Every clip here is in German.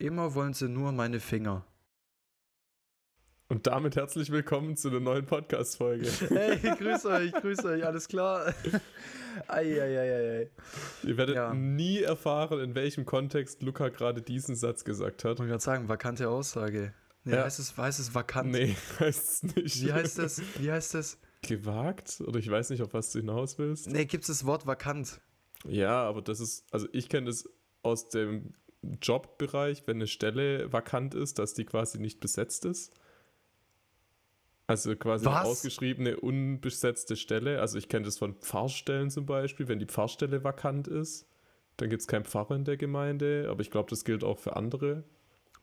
Immer wollen sie nur meine Finger. Und damit herzlich willkommen zu einer neuen Podcast-Folge. Hey, grüß euch, grüß euch, alles klar? Eieieiei. Ihr werdet ja. nie erfahren, in welchem Kontext Luca gerade diesen Satz gesagt hat. Ich wollte gerade sagen, vakante Aussage. Nee, ja. heißt, es, heißt es vakant? Nee, heißt es nicht. Wie heißt das? Wie heißt das? Gewagt? Oder ich weiß nicht, auf was du hinaus willst. Nee, gibt es das Wort vakant? Ja, aber das ist, also ich kenne das aus dem Jobbereich, wenn eine Stelle vakant ist, dass die quasi nicht besetzt ist. Also quasi Was? eine ausgeschriebene, unbesetzte Stelle. Also ich kenne das von Pfarrstellen zum Beispiel, wenn die Pfarrstelle vakant ist, dann gibt es keinen Pfarrer in der Gemeinde, aber ich glaube, das gilt auch für andere.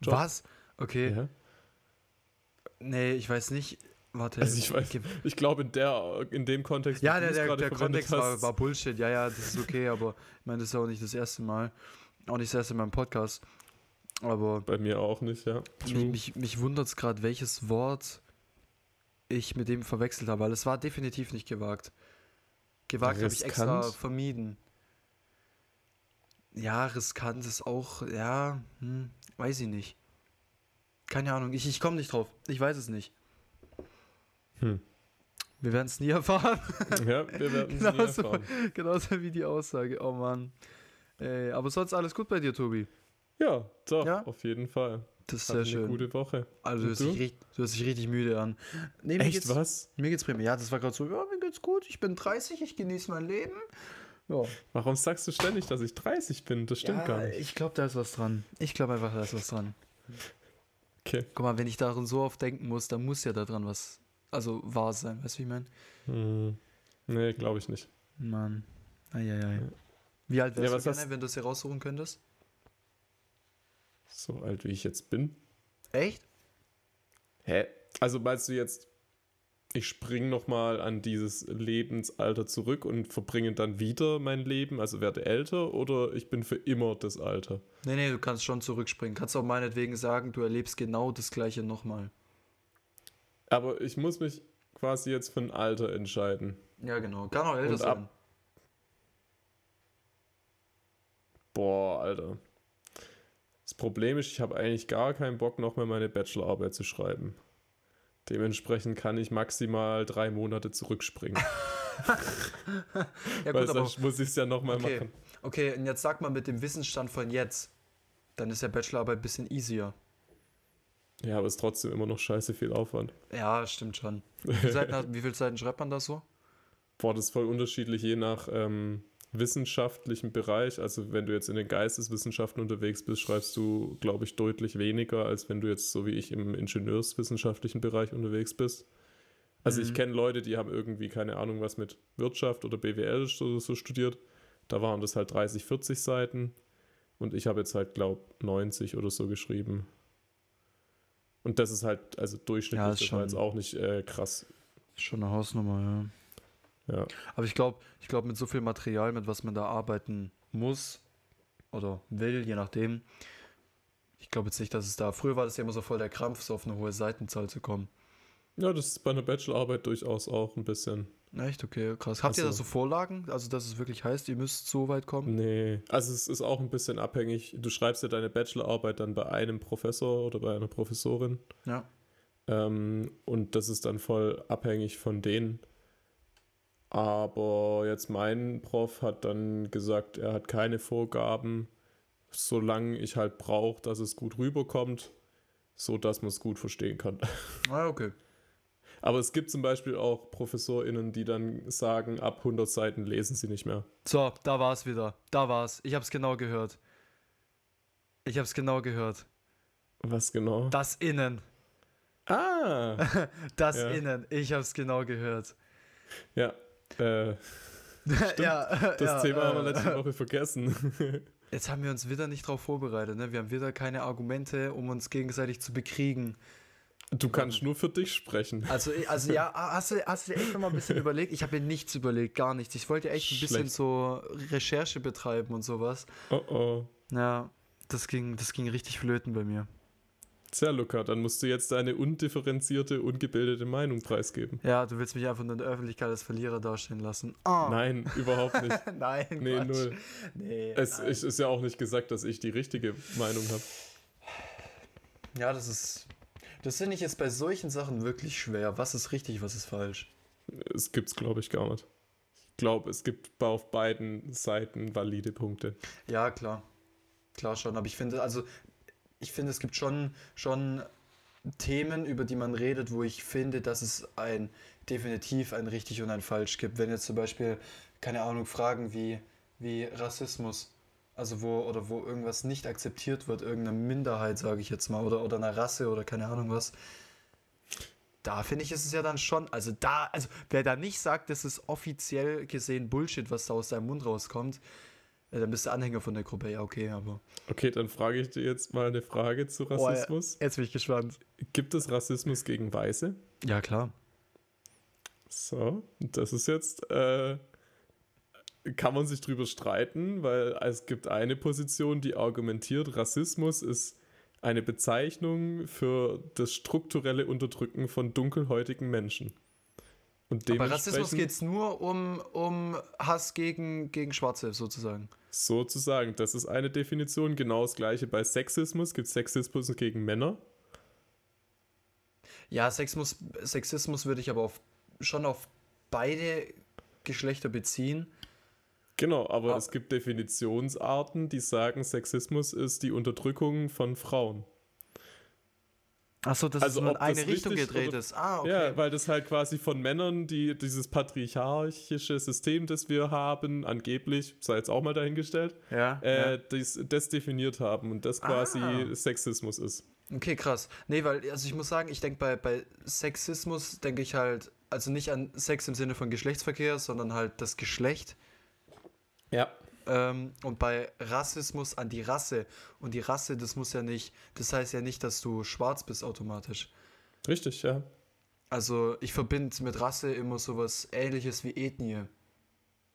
Jobs. Was? Okay. Ja. Nee, ich weiß nicht. Warte. Also ich, weiß, ich glaube, in, in dem Kontext. Ja, der, der, der Kontext war, war, Bullshit. Ja, ja, das ist okay, aber ich meine, das ist auch nicht das erste Mal. Auch nicht erste Mal im Podcast. Aber. Bei mir auch nicht, ja. True. Mich, mich, mich wundert es gerade, welches Wort ich mit dem verwechselt habe, weil es war definitiv nicht gewagt. Gewagt habe ich extra vermieden. Ja, riskant ist auch, ja, hm, weiß ich nicht. Keine Ahnung, ich, ich komme nicht drauf. Ich weiß es nicht. Hm. Wir werden es nie erfahren. Ja, wir werden es nie erfahren. Genauso wie die Aussage. Oh Mann. Ey, aber sonst alles gut bei dir, Tobi? Ja, doch, ja? auf jeden Fall. Das ist sehr schön. Eine gute Woche. Also du hörst? Dich, du hörst dich richtig müde an. Nee, Echt, geht's, was? Mir geht's prima. Ja, das war gerade so, ja, mir geht's gut. Ich bin 30, ich genieße mein Leben. Ja. Warum sagst du ständig, dass ich 30 bin? Das stimmt ja, gar nicht. Ich glaube, da ist was dran. Ich glaube einfach, da ist was dran. Okay. Guck mal, wenn ich daran so oft denken muss, dann muss ja da dran was, also wahr sein. Weißt du, wie ich meine? Hm. Nee, glaube ich nicht. Mann. Eieiei. Wie alt wärst ja, du gerne, wenn du es hier raussuchen könntest? So alt wie ich jetzt bin. Echt? Hä? Also meinst du jetzt, ich springe nochmal an dieses Lebensalter zurück und verbringe dann wieder mein Leben, also werde älter, oder ich bin für immer das Alter? Nee, nee, du kannst schon zurückspringen. Kannst auch meinetwegen sagen, du erlebst genau das gleiche nochmal. Aber ich muss mich quasi jetzt für ein Alter entscheiden. Ja, genau. Kann auch älter sein. Boah, Alter. Das Problem ist, ich habe eigentlich gar keinen Bock, noch mehr meine Bachelorarbeit zu schreiben. Dementsprechend kann ich maximal drei Monate zurückspringen. ja, gut, Weil sonst muss ich es ja nochmal okay. machen. Okay, und jetzt sag mal mit dem Wissensstand von jetzt, dann ist ja Bachelorarbeit ein bisschen easier. Ja, aber es ist trotzdem immer noch scheiße viel Aufwand. Ja, stimmt schon. Wie viele Seiten, wie viele Seiten schreibt man da so? Boah, das ist voll unterschiedlich, je nach ähm, wissenschaftlichen Bereich, also wenn du jetzt in den Geisteswissenschaften unterwegs bist, schreibst du, glaube ich, deutlich weniger, als wenn du jetzt so wie ich im ingenieurswissenschaftlichen Bereich unterwegs bist. Also mhm. ich kenne Leute, die haben irgendwie keine Ahnung, was mit Wirtschaft oder BWL oder so studiert. Da waren das halt 30, 40 Seiten. Und ich habe jetzt halt, glaube 90 oder so geschrieben. Und das ist halt, also durchschnittlich, ja, das war jetzt auch nicht äh, krass. Schon eine Hausnummer, ja. Ja. Aber ich glaube, ich glaube, mit so viel Material, mit was man da arbeiten muss oder will, je nachdem, ich glaube jetzt nicht, dass es da. Früher war das ja immer so voll der Krampf, so auf eine hohe Seitenzahl zu kommen. Ja, das ist bei einer Bachelorarbeit durchaus auch ein bisschen. Echt? Okay, krass. Habt also, ihr da so Vorlagen? Also, dass es wirklich heißt, ihr müsst so weit kommen? Nee. Also, es ist auch ein bisschen abhängig. Du schreibst ja deine Bachelorarbeit dann bei einem Professor oder bei einer Professorin. Ja. Ähm, und das ist dann voll abhängig von denen. Aber jetzt mein Prof hat dann gesagt, er hat keine Vorgaben, solange ich halt brauche, dass es gut rüberkommt, so dass man es gut verstehen kann. Ah, okay. Aber es gibt zum Beispiel auch ProfessorInnen, die dann sagen, ab 100 Seiten lesen sie nicht mehr. So, da war es wieder. Da war es. Ich habe es genau gehört. Ich habe es genau gehört. Was genau? Das Innen. Ah! das ja. Innen. Ich habe es genau gehört. Ja, äh, stimmt, ja, das ja, Thema äh, haben wir letzte Woche vergessen. Jetzt haben wir uns wieder nicht darauf vorbereitet. Ne? Wir haben wieder keine Argumente, um uns gegenseitig zu bekriegen. Du kannst nur für dich sprechen. Also, also ja, hast du, hast du echt noch mal ein bisschen überlegt? Ich habe mir nichts überlegt, gar nichts. Ich wollte echt ein bisschen so Recherche betreiben und sowas. Oh oh. Ja, das ging, das ging richtig flöten bei mir. Tja, Luca, dann musst du jetzt deine undifferenzierte, ungebildete Meinung preisgeben. Ja, du willst mich einfach nur in der Öffentlichkeit als Verlierer dastehen lassen. Oh. Nein, überhaupt nicht. nein, nee, Quatsch. null. Nee, es nein. ist ja auch nicht gesagt, dass ich die richtige Meinung habe. Ja, das ist. Das finde ich jetzt bei solchen Sachen wirklich schwer. Was ist richtig, was ist falsch? Es gibt's, glaube ich, gar nicht. Ich glaube, es gibt auf beiden Seiten valide Punkte. Ja, klar. Klar schon. Aber ich finde, also, ich finde, es gibt schon, schon Themen, über die man redet, wo ich finde, dass es ein definitiv ein richtig und ein falsch gibt. Wenn jetzt zum Beispiel, keine Ahnung, Fragen wie, wie Rassismus, also wo, oder wo irgendwas nicht akzeptiert wird, irgendeine Minderheit, sage ich jetzt mal, oder, oder eine Rasse oder keine Ahnung was. Da finde ich, ist es ja dann schon, also da, also wer da nicht sagt, das ist offiziell gesehen Bullshit, was da aus seinem Mund rauskommt, ja, dann bist du Anhänger von der Gruppe, ja, okay, aber. Okay, dann frage ich dir jetzt mal eine Frage zu Rassismus. Oh, jetzt bin ich gespannt. Gibt es Rassismus gegen Weiße? Ja, klar. So, das ist jetzt, äh, kann man sich drüber streiten, weil es gibt eine Position, die argumentiert, Rassismus ist eine Bezeichnung für das strukturelle Unterdrücken von dunkelhäutigen Menschen. Und Aber Rassismus geht es nur um, um Hass gegen, gegen Schwarze, sozusagen. Sozusagen, das ist eine Definition. Genau das gleiche bei Sexismus. Gibt es Sexismus gegen Männer? Ja, Sexismus, Sexismus würde ich aber auf, schon auf beide Geschlechter beziehen. Genau, aber ah. es gibt Definitionsarten, die sagen, Sexismus ist die Unterdrückung von Frauen. Achso, dass also, es nur in eine Richtung gedreht ist. Ah, okay. Ja, weil das halt quasi von Männern, die dieses patriarchische System, das wir haben, angeblich, sei jetzt auch mal dahingestellt, ja, äh, ja. Das, das, definiert haben und das quasi ah. Sexismus ist. Okay, krass. Nee, weil, also ich muss sagen, ich denke bei, bei Sexismus, denke ich halt, also nicht an Sex im Sinne von Geschlechtsverkehr, sondern halt das Geschlecht. Ja. Ähm, und bei Rassismus an die Rasse. Und die Rasse, das muss ja nicht, das heißt ja nicht, dass du schwarz bist automatisch. Richtig, ja. Also ich verbinde mit Rasse immer sowas ähnliches wie Ethnie.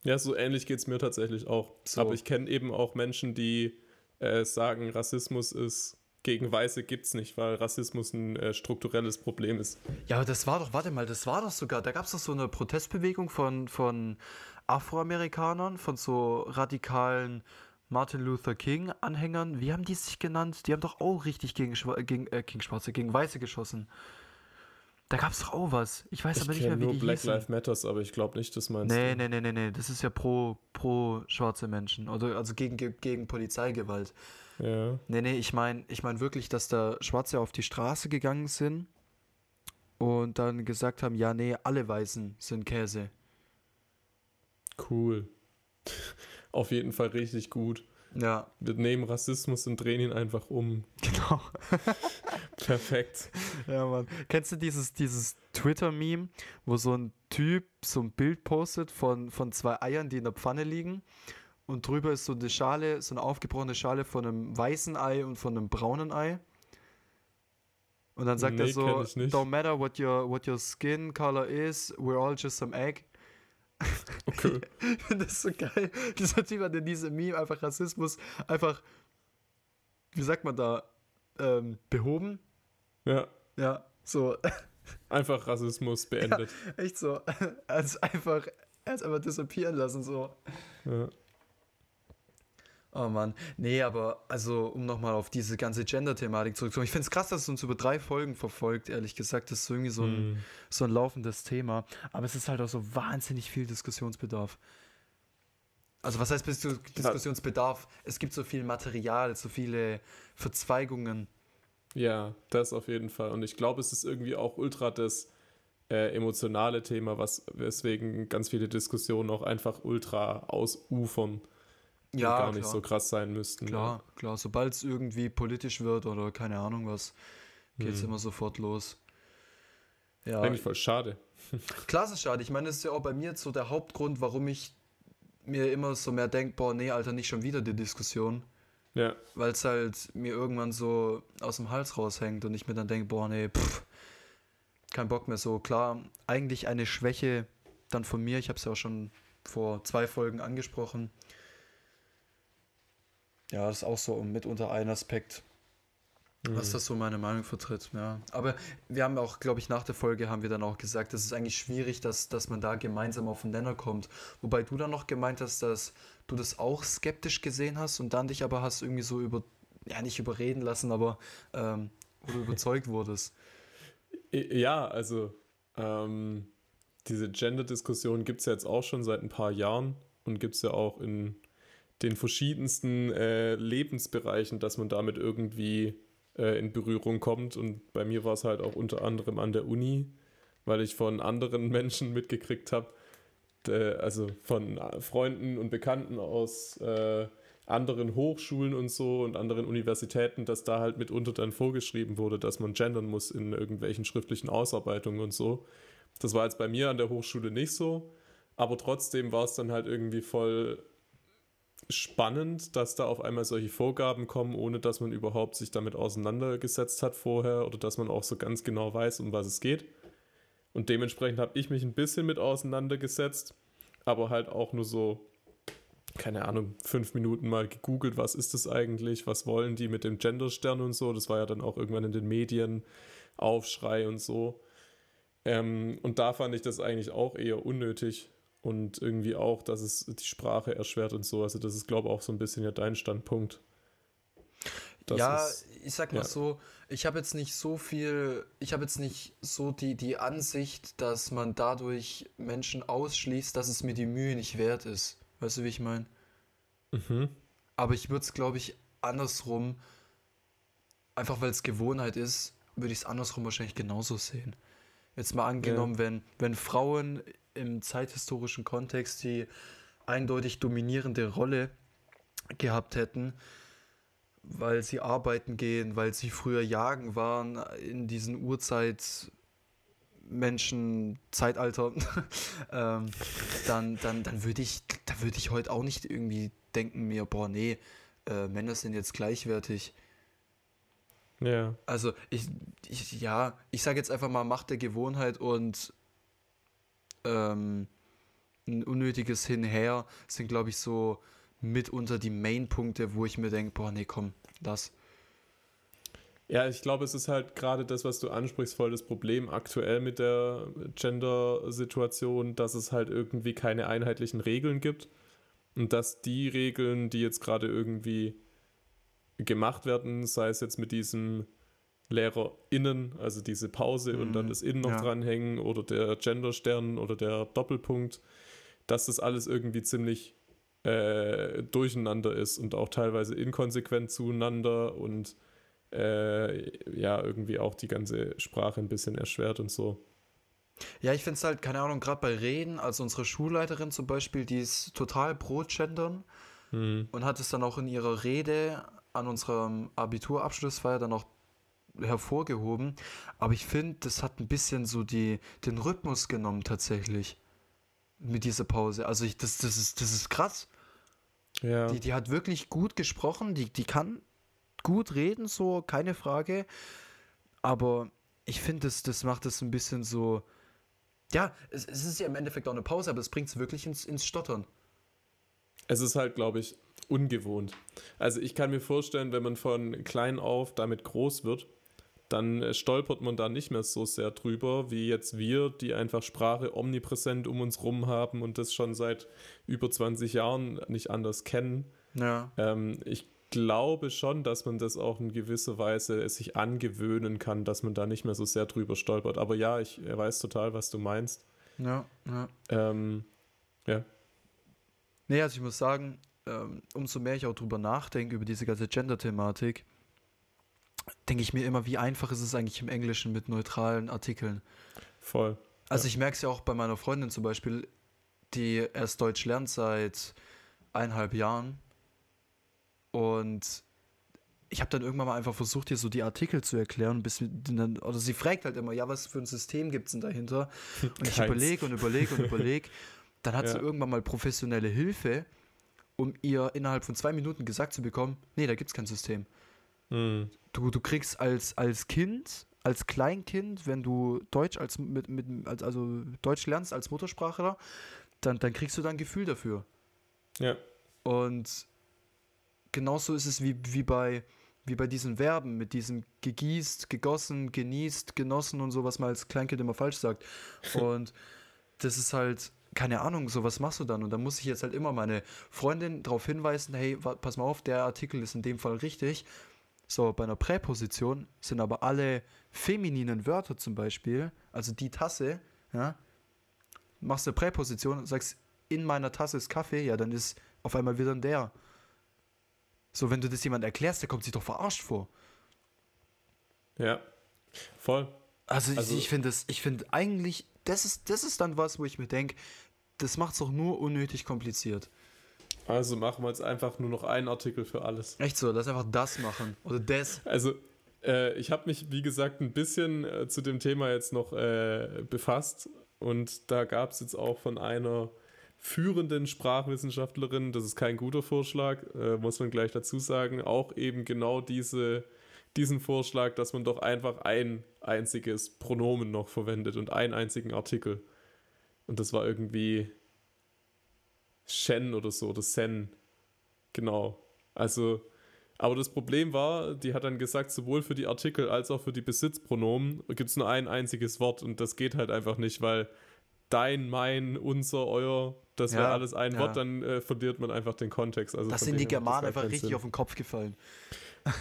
Ja, so ähnlich geht es mir tatsächlich auch. So. Aber ich kenne eben auch Menschen, die äh, sagen, Rassismus ist gegen Weiße gibt es nicht, weil Rassismus ein äh, strukturelles Problem ist. Ja, aber das war doch, warte mal, das war doch sogar, da gab es doch so eine Protestbewegung von, von Afroamerikanern, von so radikalen Martin Luther King-Anhängern. Wie haben die sich genannt? Die haben doch auch richtig gegen, Schwa gegen, äh, gegen Schwarze, gegen Weiße geschossen. Da gab es doch auch was. Ich weiß ich aber nicht mehr, wie nur die Black Lives Matters, aber ich glaube nicht, dass meinst nee, du. Nee, nee, nee, nee, das ist ja pro, pro schwarze Menschen. Oder, also gegen, gegen Polizeigewalt. Ja. Nee, nee, ich meine ich mein wirklich, dass da Schwarze auf die Straße gegangen sind und dann gesagt haben, ja, nee, alle Weißen sind Käse. Cool. Auf jeden Fall richtig gut. Ja. Wir nehmen Rassismus und drehen ihn einfach um. Genau. Perfekt. Ja, Mann. Kennst du dieses, dieses Twitter-Meme, wo so ein Typ so ein Bild postet von, von zwei Eiern, die in der Pfanne liegen? Und drüber ist so eine Schale, so eine aufgebrochene Schale von einem weißen Ei und von einem braunen Ei. Und dann sagt nee, er so, don't matter what your, what your skin color is, we're all just some egg. Okay. ich finde das so geil. Dieser Typ hat in diesem Meme einfach Rassismus einfach, wie sagt man da, ähm, behoben. Ja. Ja, so. Einfach Rassismus beendet. Ja, echt so. Als einfach, als einfach disappearen lassen, so. Ja. Oh Mann. Nee, aber also, um nochmal auf diese ganze Gender-Thematik zurückzukommen. Ich finde es krass, dass es uns über drei Folgen verfolgt, ehrlich gesagt. Das ist irgendwie so ein, mm. so ein laufendes Thema. Aber es ist halt auch so wahnsinnig viel Diskussionsbedarf. Also, was heißt Diskussionsbedarf? Es gibt so viel Material, so viele Verzweigungen. Ja, das auf jeden Fall. Und ich glaube, es ist irgendwie auch ultra das äh, emotionale Thema, was weswegen ganz viele Diskussionen auch einfach ultra ausufern ja, gar nicht so krass sein müssten. Klar, ja. klar. Sobald es irgendwie politisch wird oder keine Ahnung was, geht es hm. immer sofort los. Ja. Eigentlich voll schade. Klar ist es schade. Ich meine, das ist ja auch bei mir so der Hauptgrund, warum ich mir immer so mehr denke, boah, nee, Alter, nicht schon wieder die Diskussion. Ja. Weil es halt mir irgendwann so aus dem Hals raushängt und ich mir dann denke, boah, nee, pff, kein Bock mehr so. Klar, eigentlich eine Schwäche dann von mir, ich habe es ja auch schon vor zwei Folgen angesprochen, ja, das ist auch so mitunter ein Aspekt, mhm. was das so meine Meinung vertritt. Ja. Aber wir haben auch, glaube ich, nach der Folge haben wir dann auch gesagt, es ist eigentlich schwierig, dass, dass man da gemeinsam auf den Nenner kommt. Wobei du dann noch gemeint hast, dass du das auch skeptisch gesehen hast und dann dich aber hast irgendwie so über, ja, nicht überreden lassen, aber ähm, wo du überzeugt wurdest. Ja, also ähm, diese Gender-Diskussion gibt es ja jetzt auch schon seit ein paar Jahren und gibt es ja auch in den verschiedensten äh, Lebensbereichen, dass man damit irgendwie äh, in Berührung kommt. Und bei mir war es halt auch unter anderem an der Uni, weil ich von anderen Menschen mitgekriegt habe, also von Freunden und Bekannten aus äh, anderen Hochschulen und so und anderen Universitäten, dass da halt mitunter dann vorgeschrieben wurde, dass man gendern muss in irgendwelchen schriftlichen Ausarbeitungen und so. Das war jetzt bei mir an der Hochschule nicht so, aber trotzdem war es dann halt irgendwie voll spannend, dass da auf einmal solche Vorgaben kommen, ohne dass man überhaupt sich damit auseinandergesetzt hat vorher oder dass man auch so ganz genau weiß, um was es geht. Und dementsprechend habe ich mich ein bisschen mit auseinandergesetzt, aber halt auch nur so, keine Ahnung, fünf Minuten mal gegoogelt, was ist das eigentlich, was wollen die mit dem Genderstern und so. Das war ja dann auch irgendwann in den Medien, Aufschrei und so. Ähm, und da fand ich das eigentlich auch eher unnötig und irgendwie auch, dass es die Sprache erschwert und so. Also das ist, glaube ich, auch so ein bisschen ja dein Standpunkt. Das ja, ist, ich sag mal ja. so, ich habe jetzt nicht so viel, ich habe jetzt nicht so die, die Ansicht, dass man dadurch Menschen ausschließt, dass es mir die Mühe nicht wert ist. Weißt du, wie ich meine? Mhm. Aber ich würde es, glaube ich, andersrum, einfach weil es Gewohnheit ist, würde ich es andersrum wahrscheinlich genauso sehen. Jetzt mal angenommen, ja. wenn, wenn Frauen im zeithistorischen Kontext die eindeutig dominierende Rolle gehabt hätten, weil sie arbeiten gehen, weil sie früher jagen waren in diesen Urzeit Menschen Zeitalter, ähm, dann, dann, dann würde ich, da würde ich heute auch nicht irgendwie denken mir, boah, nee, äh, Männer sind jetzt gleichwertig. Ja. Also ich, ich ja, ich sage jetzt einfach mal Macht der Gewohnheit und ähm, ein unnötiges Hinher sind, glaube ich, so mitunter die Main-Punkte, wo ich mir denke, boah, nee, komm, das. Ja, ich glaube, es ist halt gerade das, was du ansprichst, voll das Problem aktuell mit der Gender-Situation, dass es halt irgendwie keine einheitlichen Regeln gibt und dass die Regeln, die jetzt gerade irgendwie gemacht werden, sei es jetzt mit diesem LehrerInnen, also diese Pause mhm. und dann mhm. das Innen noch ja. dranhängen oder der Genderstern oder der Doppelpunkt, dass das alles irgendwie ziemlich äh, durcheinander ist und auch teilweise inkonsequent zueinander und äh, ja, irgendwie auch die ganze Sprache ein bisschen erschwert und so. Ja, ich finde es halt, keine Ahnung, gerade bei Reden, also unsere Schulleiterin zum Beispiel, die ist total pro Gendern mhm. und hat es dann auch in ihrer Rede an unserem Abiturabschlussfeier dann auch hervorgehoben. Aber ich finde, das hat ein bisschen so die, den Rhythmus genommen tatsächlich mit dieser Pause. Also ich, das, das, ist, das ist krass. Ja. Die, die hat wirklich gut gesprochen, die, die kann gut reden, so, keine Frage. Aber ich finde, das, das macht es ein bisschen so. Ja, es, es ist ja im Endeffekt auch eine Pause, aber es bringt es wirklich ins, ins Stottern. Es ist halt, glaube ich, ungewohnt. Also ich kann mir vorstellen, wenn man von klein auf damit groß wird, dann äh, stolpert man da nicht mehr so sehr drüber, wie jetzt wir, die einfach Sprache omnipräsent um uns rum haben und das schon seit über 20 Jahren nicht anders kennen. Ja. Ähm, ich glaube schon, dass man das auch in gewisser Weise sich angewöhnen kann, dass man da nicht mehr so sehr drüber stolpert. Aber ja, ich weiß total, was du meinst. Ja, ja. Ähm, ja. Nee, also ich muss sagen, ähm, umso mehr ich auch drüber nachdenke, über diese ganze Gender-Thematik, denke ich mir immer, wie einfach ist es eigentlich im Englischen mit neutralen Artikeln. Voll. Also ja. ich merke es ja auch bei meiner Freundin zum Beispiel, die erst Deutsch lernt seit eineinhalb Jahren. Und ich habe dann irgendwann mal einfach versucht, ihr so die Artikel zu erklären, bis dann, oder sie fragt halt immer, ja, was für ein System gibt es denn dahinter? Und ich überlege und überlege und überlege. Dann hat ja. sie irgendwann mal professionelle Hilfe, um ihr innerhalb von zwei Minuten gesagt zu bekommen, nee, da gibt es kein System. Mhm. Du, du kriegst als, als Kind, als Kleinkind, wenn du Deutsch als, mit, mit, als, also Deutsch lernst als Muttersprachler, dann, dann kriegst du da ein Gefühl dafür. Ja. Und genauso ist es wie, wie bei wie bei diesen Verben mit diesem gegießt, gegossen, genießt, genossen und so, was man als Kleinkind immer falsch sagt. Und das ist halt, keine Ahnung, so was machst du dann? Und da muss ich jetzt halt immer meine Freundin darauf hinweisen, hey, pass mal auf, der Artikel ist in dem Fall richtig So, bei einer Präposition sind aber alle femininen Wörter zum Beispiel, also die Tasse, ja, machst eine Präposition, sagst, in meiner Tasse ist Kaffee, ja, dann ist auf einmal wieder ein der. So, wenn du das jemand erklärst, der kommt sich doch verarscht vor. Ja, voll. Also, also ich finde das, ich finde eigentlich, das ist, das ist dann was, wo ich mir denke, das macht es doch nur unnötig kompliziert. Also machen wir jetzt einfach nur noch einen Artikel für alles. Echt so, lass einfach das machen. Oder das. Also, äh, ich habe mich, wie gesagt, ein bisschen äh, zu dem Thema jetzt noch äh, befasst. Und da gab es jetzt auch von einer führenden Sprachwissenschaftlerin, das ist kein guter Vorschlag, äh, muss man gleich dazu sagen, auch eben genau diese, diesen Vorschlag, dass man doch einfach ein einziges Pronomen noch verwendet und einen einzigen Artikel. Und das war irgendwie Shen oder so, oder Sen. Genau. Also, aber das Problem war, die hat dann gesagt, sowohl für die Artikel als auch für die Besitzpronomen gibt es nur ein einziges Wort und das geht halt einfach nicht, weil dein, mein, unser, euer, das ja, wäre alles ein ja. Wort, dann äh, verliert man einfach den Kontext. Also das sind die Germanen einfach richtig Sinn. auf den Kopf gefallen.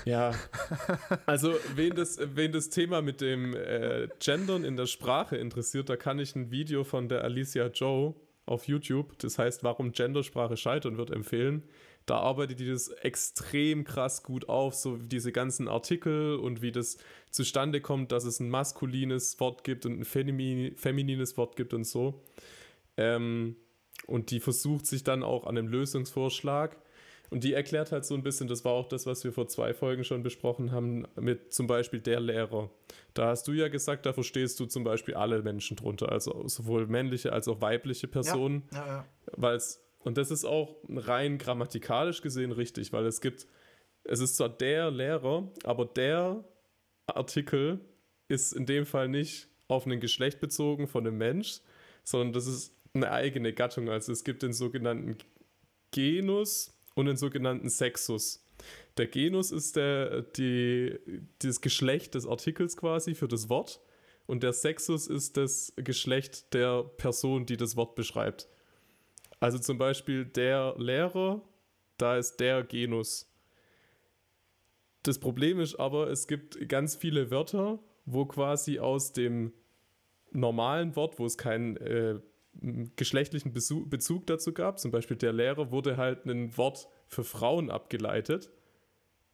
Ja, also wen das, wen das Thema mit dem äh, Gendern in der Sprache interessiert, da kann ich ein Video von der Alicia Joe auf YouTube, das heißt, warum Gendersprache scheitern wird, empfehlen. Da arbeitet die das extrem krass gut auf, so diese ganzen Artikel und wie das zustande kommt, dass es ein maskulines Wort gibt und ein feminines Wort gibt und so. Ähm, und die versucht sich dann auch an einem Lösungsvorschlag und die erklärt halt so ein bisschen, das war auch das, was wir vor zwei Folgen schon besprochen haben, mit zum Beispiel der Lehrer. Da hast du ja gesagt, da verstehst du zum Beispiel alle Menschen drunter, also sowohl männliche als auch weibliche Personen. Ja, ja, ja. Weil's, und das ist auch rein grammatikalisch gesehen richtig, weil es gibt, es ist zwar der Lehrer, aber der Artikel ist in dem Fall nicht auf ein Geschlecht bezogen von einem Mensch, sondern das ist eine eigene Gattung. Also es gibt den sogenannten Genus, und den sogenannten Sexus. Der Genus ist der, die, das Geschlecht des Artikels quasi für das Wort und der Sexus ist das Geschlecht der Person, die das Wort beschreibt. Also zum Beispiel der Lehrer, da ist der Genus. Das Problem ist aber, es gibt ganz viele Wörter, wo quasi aus dem normalen Wort, wo es keinen äh, geschlechtlichen Bezug dazu gab. Zum Beispiel der Lehrer wurde halt ein Wort für Frauen abgeleitet,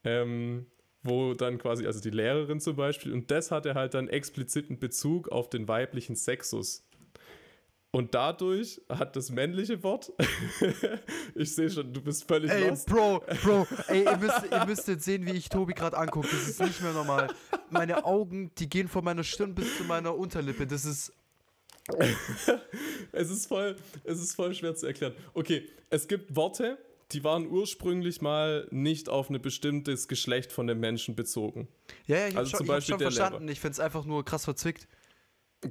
ähm, wo dann quasi, also die Lehrerin zum Beispiel, und das hatte halt dann expliziten Bezug auf den weiblichen Sexus. Und dadurch hat das männliche Wort, ich sehe schon, du bist völlig ey, lost. Bro, Bro, ey, ihr müsst, ihr müsst jetzt sehen, wie ich Tobi gerade angucke. Das ist nicht mehr normal. Meine Augen, die gehen von meiner Stirn bis zu meiner Unterlippe. Das ist es, ist voll, es ist voll schwer zu erklären. Okay, es gibt Worte, die waren ursprünglich mal nicht auf ein bestimmtes Geschlecht von dem Menschen bezogen. Ja, ja ich also habe schon, hab schon verstanden. Lehrer. Ich finde es einfach nur krass verzwickt.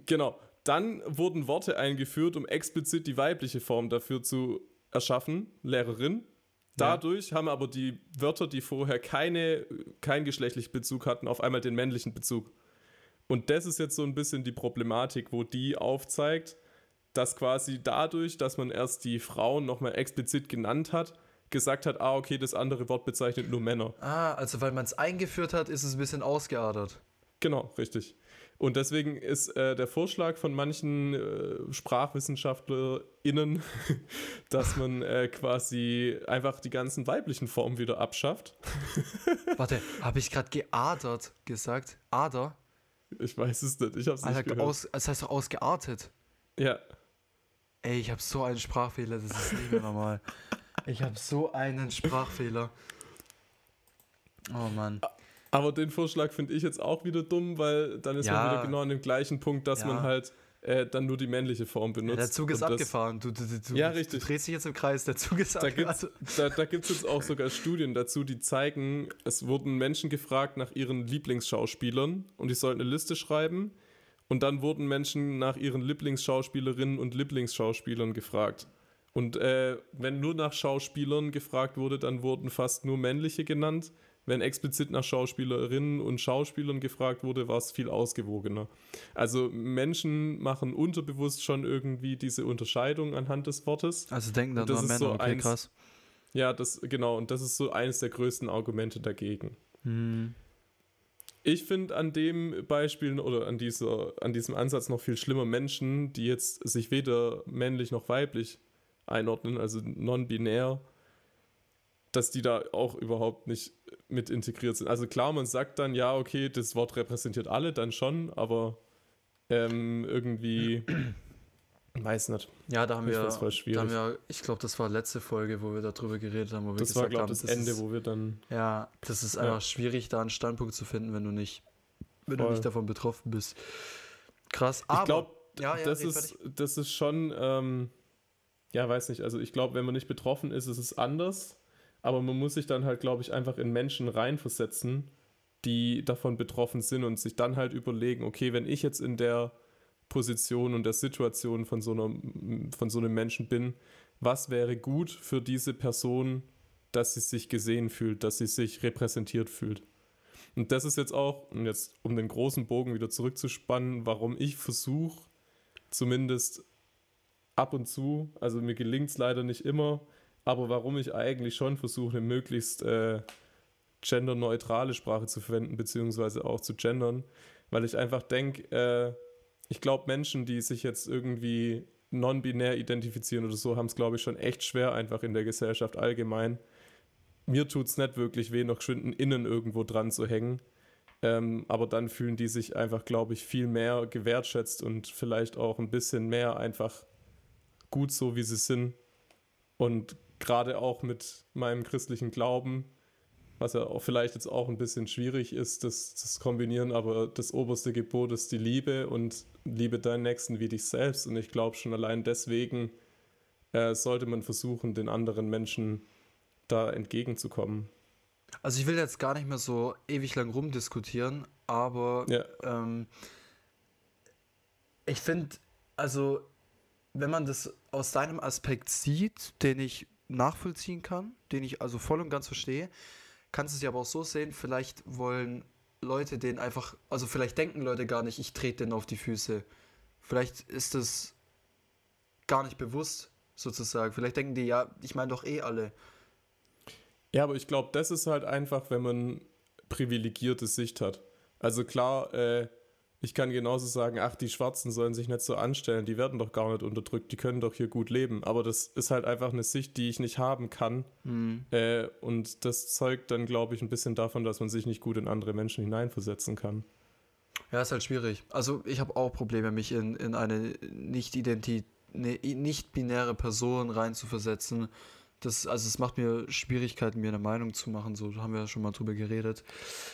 Genau. Dann wurden Worte eingeführt, um explizit die weibliche Form dafür zu erschaffen, Lehrerin. Dadurch ja. haben aber die Wörter, die vorher keine, keinen geschlechtlichen Bezug hatten, auf einmal den männlichen Bezug. Und das ist jetzt so ein bisschen die Problematik, wo die aufzeigt, dass quasi dadurch, dass man erst die Frauen nochmal explizit genannt hat, gesagt hat, ah, okay, das andere Wort bezeichnet nur Männer. Ah, also weil man es eingeführt hat, ist es ein bisschen ausgeadert. Genau, richtig. Und deswegen ist äh, der Vorschlag von manchen äh, SprachwissenschaftlerInnen, dass man äh, quasi einfach die ganzen weiblichen Formen wieder abschafft. Warte, habe ich gerade geadert gesagt? Ader? Ich weiß es nicht, ich habe es nicht gehört. Aus, das heißt doch ausgeartet. Ja. Ey, ich habe so einen Sprachfehler, das ist nicht mehr normal. Ich habe so einen Sprachfehler. Oh Mann. Aber den Vorschlag finde ich jetzt auch wieder dumm, weil dann ist ja. man wieder genau an dem gleichen Punkt, dass ja. man halt äh, dann nur die männliche Form benutzt. Ja, der Zug ist abgefahren. Du, du, du, ja, richtig. du drehst dich jetzt im Kreis, der Zug ist abgefahren. Da, da gibt es jetzt auch sogar Studien dazu, die zeigen, es wurden Menschen gefragt nach ihren Lieblingsschauspielern und die sollten eine Liste schreiben. Und dann wurden Menschen nach ihren Lieblingsschauspielerinnen und Lieblingsschauspielern gefragt. Und äh, wenn nur nach Schauspielern gefragt wurde, dann wurden fast nur männliche genannt wenn explizit nach Schauspielerinnen und Schauspielern gefragt wurde, war es viel ausgewogener. Also Menschen machen unterbewusst schon irgendwie diese Unterscheidung anhand des Wortes. Also denken dann nur Männer, so okay, eins, krass. Ja, das, genau, und das ist so eines der größten Argumente dagegen. Hm. Ich finde an dem Beispiel oder an, dieser, an diesem Ansatz noch viel schlimmer Menschen, die jetzt sich weder männlich noch weiblich einordnen, also non-binär, dass die da auch überhaupt nicht mit integriert sind. Also klar, man sagt dann, ja, okay, das Wort repräsentiert alle, dann schon, aber ähm, irgendwie, weiß nicht. Ja, da haben, wir, da haben wir, ich glaube, das war letzte Folge, wo wir darüber geredet haben. Wo wir das war, glaube ich, das, das Ende, ist, wo wir dann... Ja, das ist einfach ja. schwierig, da einen Standpunkt zu finden, wenn du nicht, wenn du nicht davon betroffen bist. Krass, aber... Ich glaube, ja, ja, das, ist, das ist schon... Ähm, ja, weiß nicht, also ich glaube, wenn man nicht betroffen ist, ist es anders aber man muss sich dann halt, glaube ich, einfach in Menschen reinversetzen, die davon betroffen sind und sich dann halt überlegen, okay, wenn ich jetzt in der Position und der Situation von so, einer, von so einem Menschen bin, was wäre gut für diese Person, dass sie sich gesehen fühlt, dass sie sich repräsentiert fühlt. Und das ist jetzt auch, und jetzt um den großen Bogen wieder zurückzuspannen, warum ich versuche, zumindest ab und zu, also mir gelingt es leider nicht immer, aber warum ich eigentlich schon versuche, eine möglichst äh, genderneutrale Sprache zu verwenden, beziehungsweise auch zu gendern, weil ich einfach denke, äh, ich glaube, Menschen, die sich jetzt irgendwie non-binär identifizieren oder so, haben es, glaube ich, schon echt schwer, einfach in der Gesellschaft allgemein. Mir tut es nicht wirklich weh, noch schwinden innen irgendwo dran zu hängen. Ähm, aber dann fühlen die sich einfach, glaube ich, viel mehr gewertschätzt und vielleicht auch ein bisschen mehr einfach gut so, wie sie sind. Und gerade auch mit meinem christlichen Glauben, was ja auch vielleicht jetzt auch ein bisschen schwierig ist, das, das kombinieren, aber das oberste Gebot ist die Liebe und liebe deinen Nächsten wie dich selbst. Und ich glaube schon allein deswegen äh, sollte man versuchen, den anderen Menschen da entgegenzukommen. Also ich will jetzt gar nicht mehr so ewig lang rumdiskutieren, aber ja. ähm, ich finde, also wenn man das aus seinem Aspekt sieht, den ich nachvollziehen kann, den ich also voll und ganz verstehe. Kannst es ja aber auch so sehen, vielleicht wollen Leute den einfach, also vielleicht denken Leute gar nicht, ich trete den auf die Füße. Vielleicht ist das gar nicht bewusst, sozusagen. Vielleicht denken die, ja, ich meine doch eh alle. Ja, aber ich glaube, das ist halt einfach, wenn man privilegierte Sicht hat. Also klar, äh, ich kann genauso sagen, ach, die Schwarzen sollen sich nicht so anstellen, die werden doch gar nicht unterdrückt, die können doch hier gut leben. Aber das ist halt einfach eine Sicht, die ich nicht haben kann. Mhm. Äh, und das zeugt dann, glaube ich, ein bisschen davon, dass man sich nicht gut in andere Menschen hineinversetzen kann. Ja, ist halt schwierig. Also ich habe auch Probleme, mich in, in eine nicht-identi ne, nicht-binäre Person reinzuversetzen. Das, also es macht mir Schwierigkeiten, mir eine Meinung zu machen. So haben wir ja schon mal drüber geredet.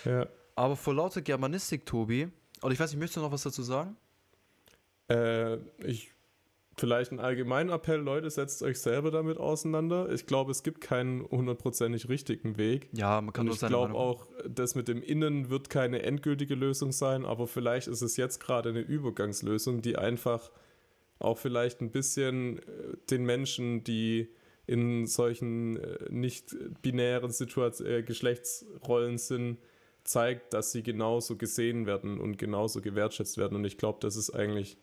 Ja. Aber vor lauter Germanistik, Tobi, oder ich weiß nicht, möchtest du noch was dazu sagen? Äh, ich vielleicht ein allgemeiner Appell, Leute, setzt euch selber damit auseinander. Ich glaube, es gibt keinen hundertprozentig richtigen Weg. Ja, man kann Und Ich glaube auch, das mit dem Innen wird keine endgültige Lösung sein, aber vielleicht ist es jetzt gerade eine Übergangslösung, die einfach auch vielleicht ein bisschen äh, den Menschen, die in solchen äh, nicht binären Situation, äh, Geschlechtsrollen sind, zeigt, dass sie genauso gesehen werden und genauso gewertschätzt werden. Und ich glaube, das ist eigentlich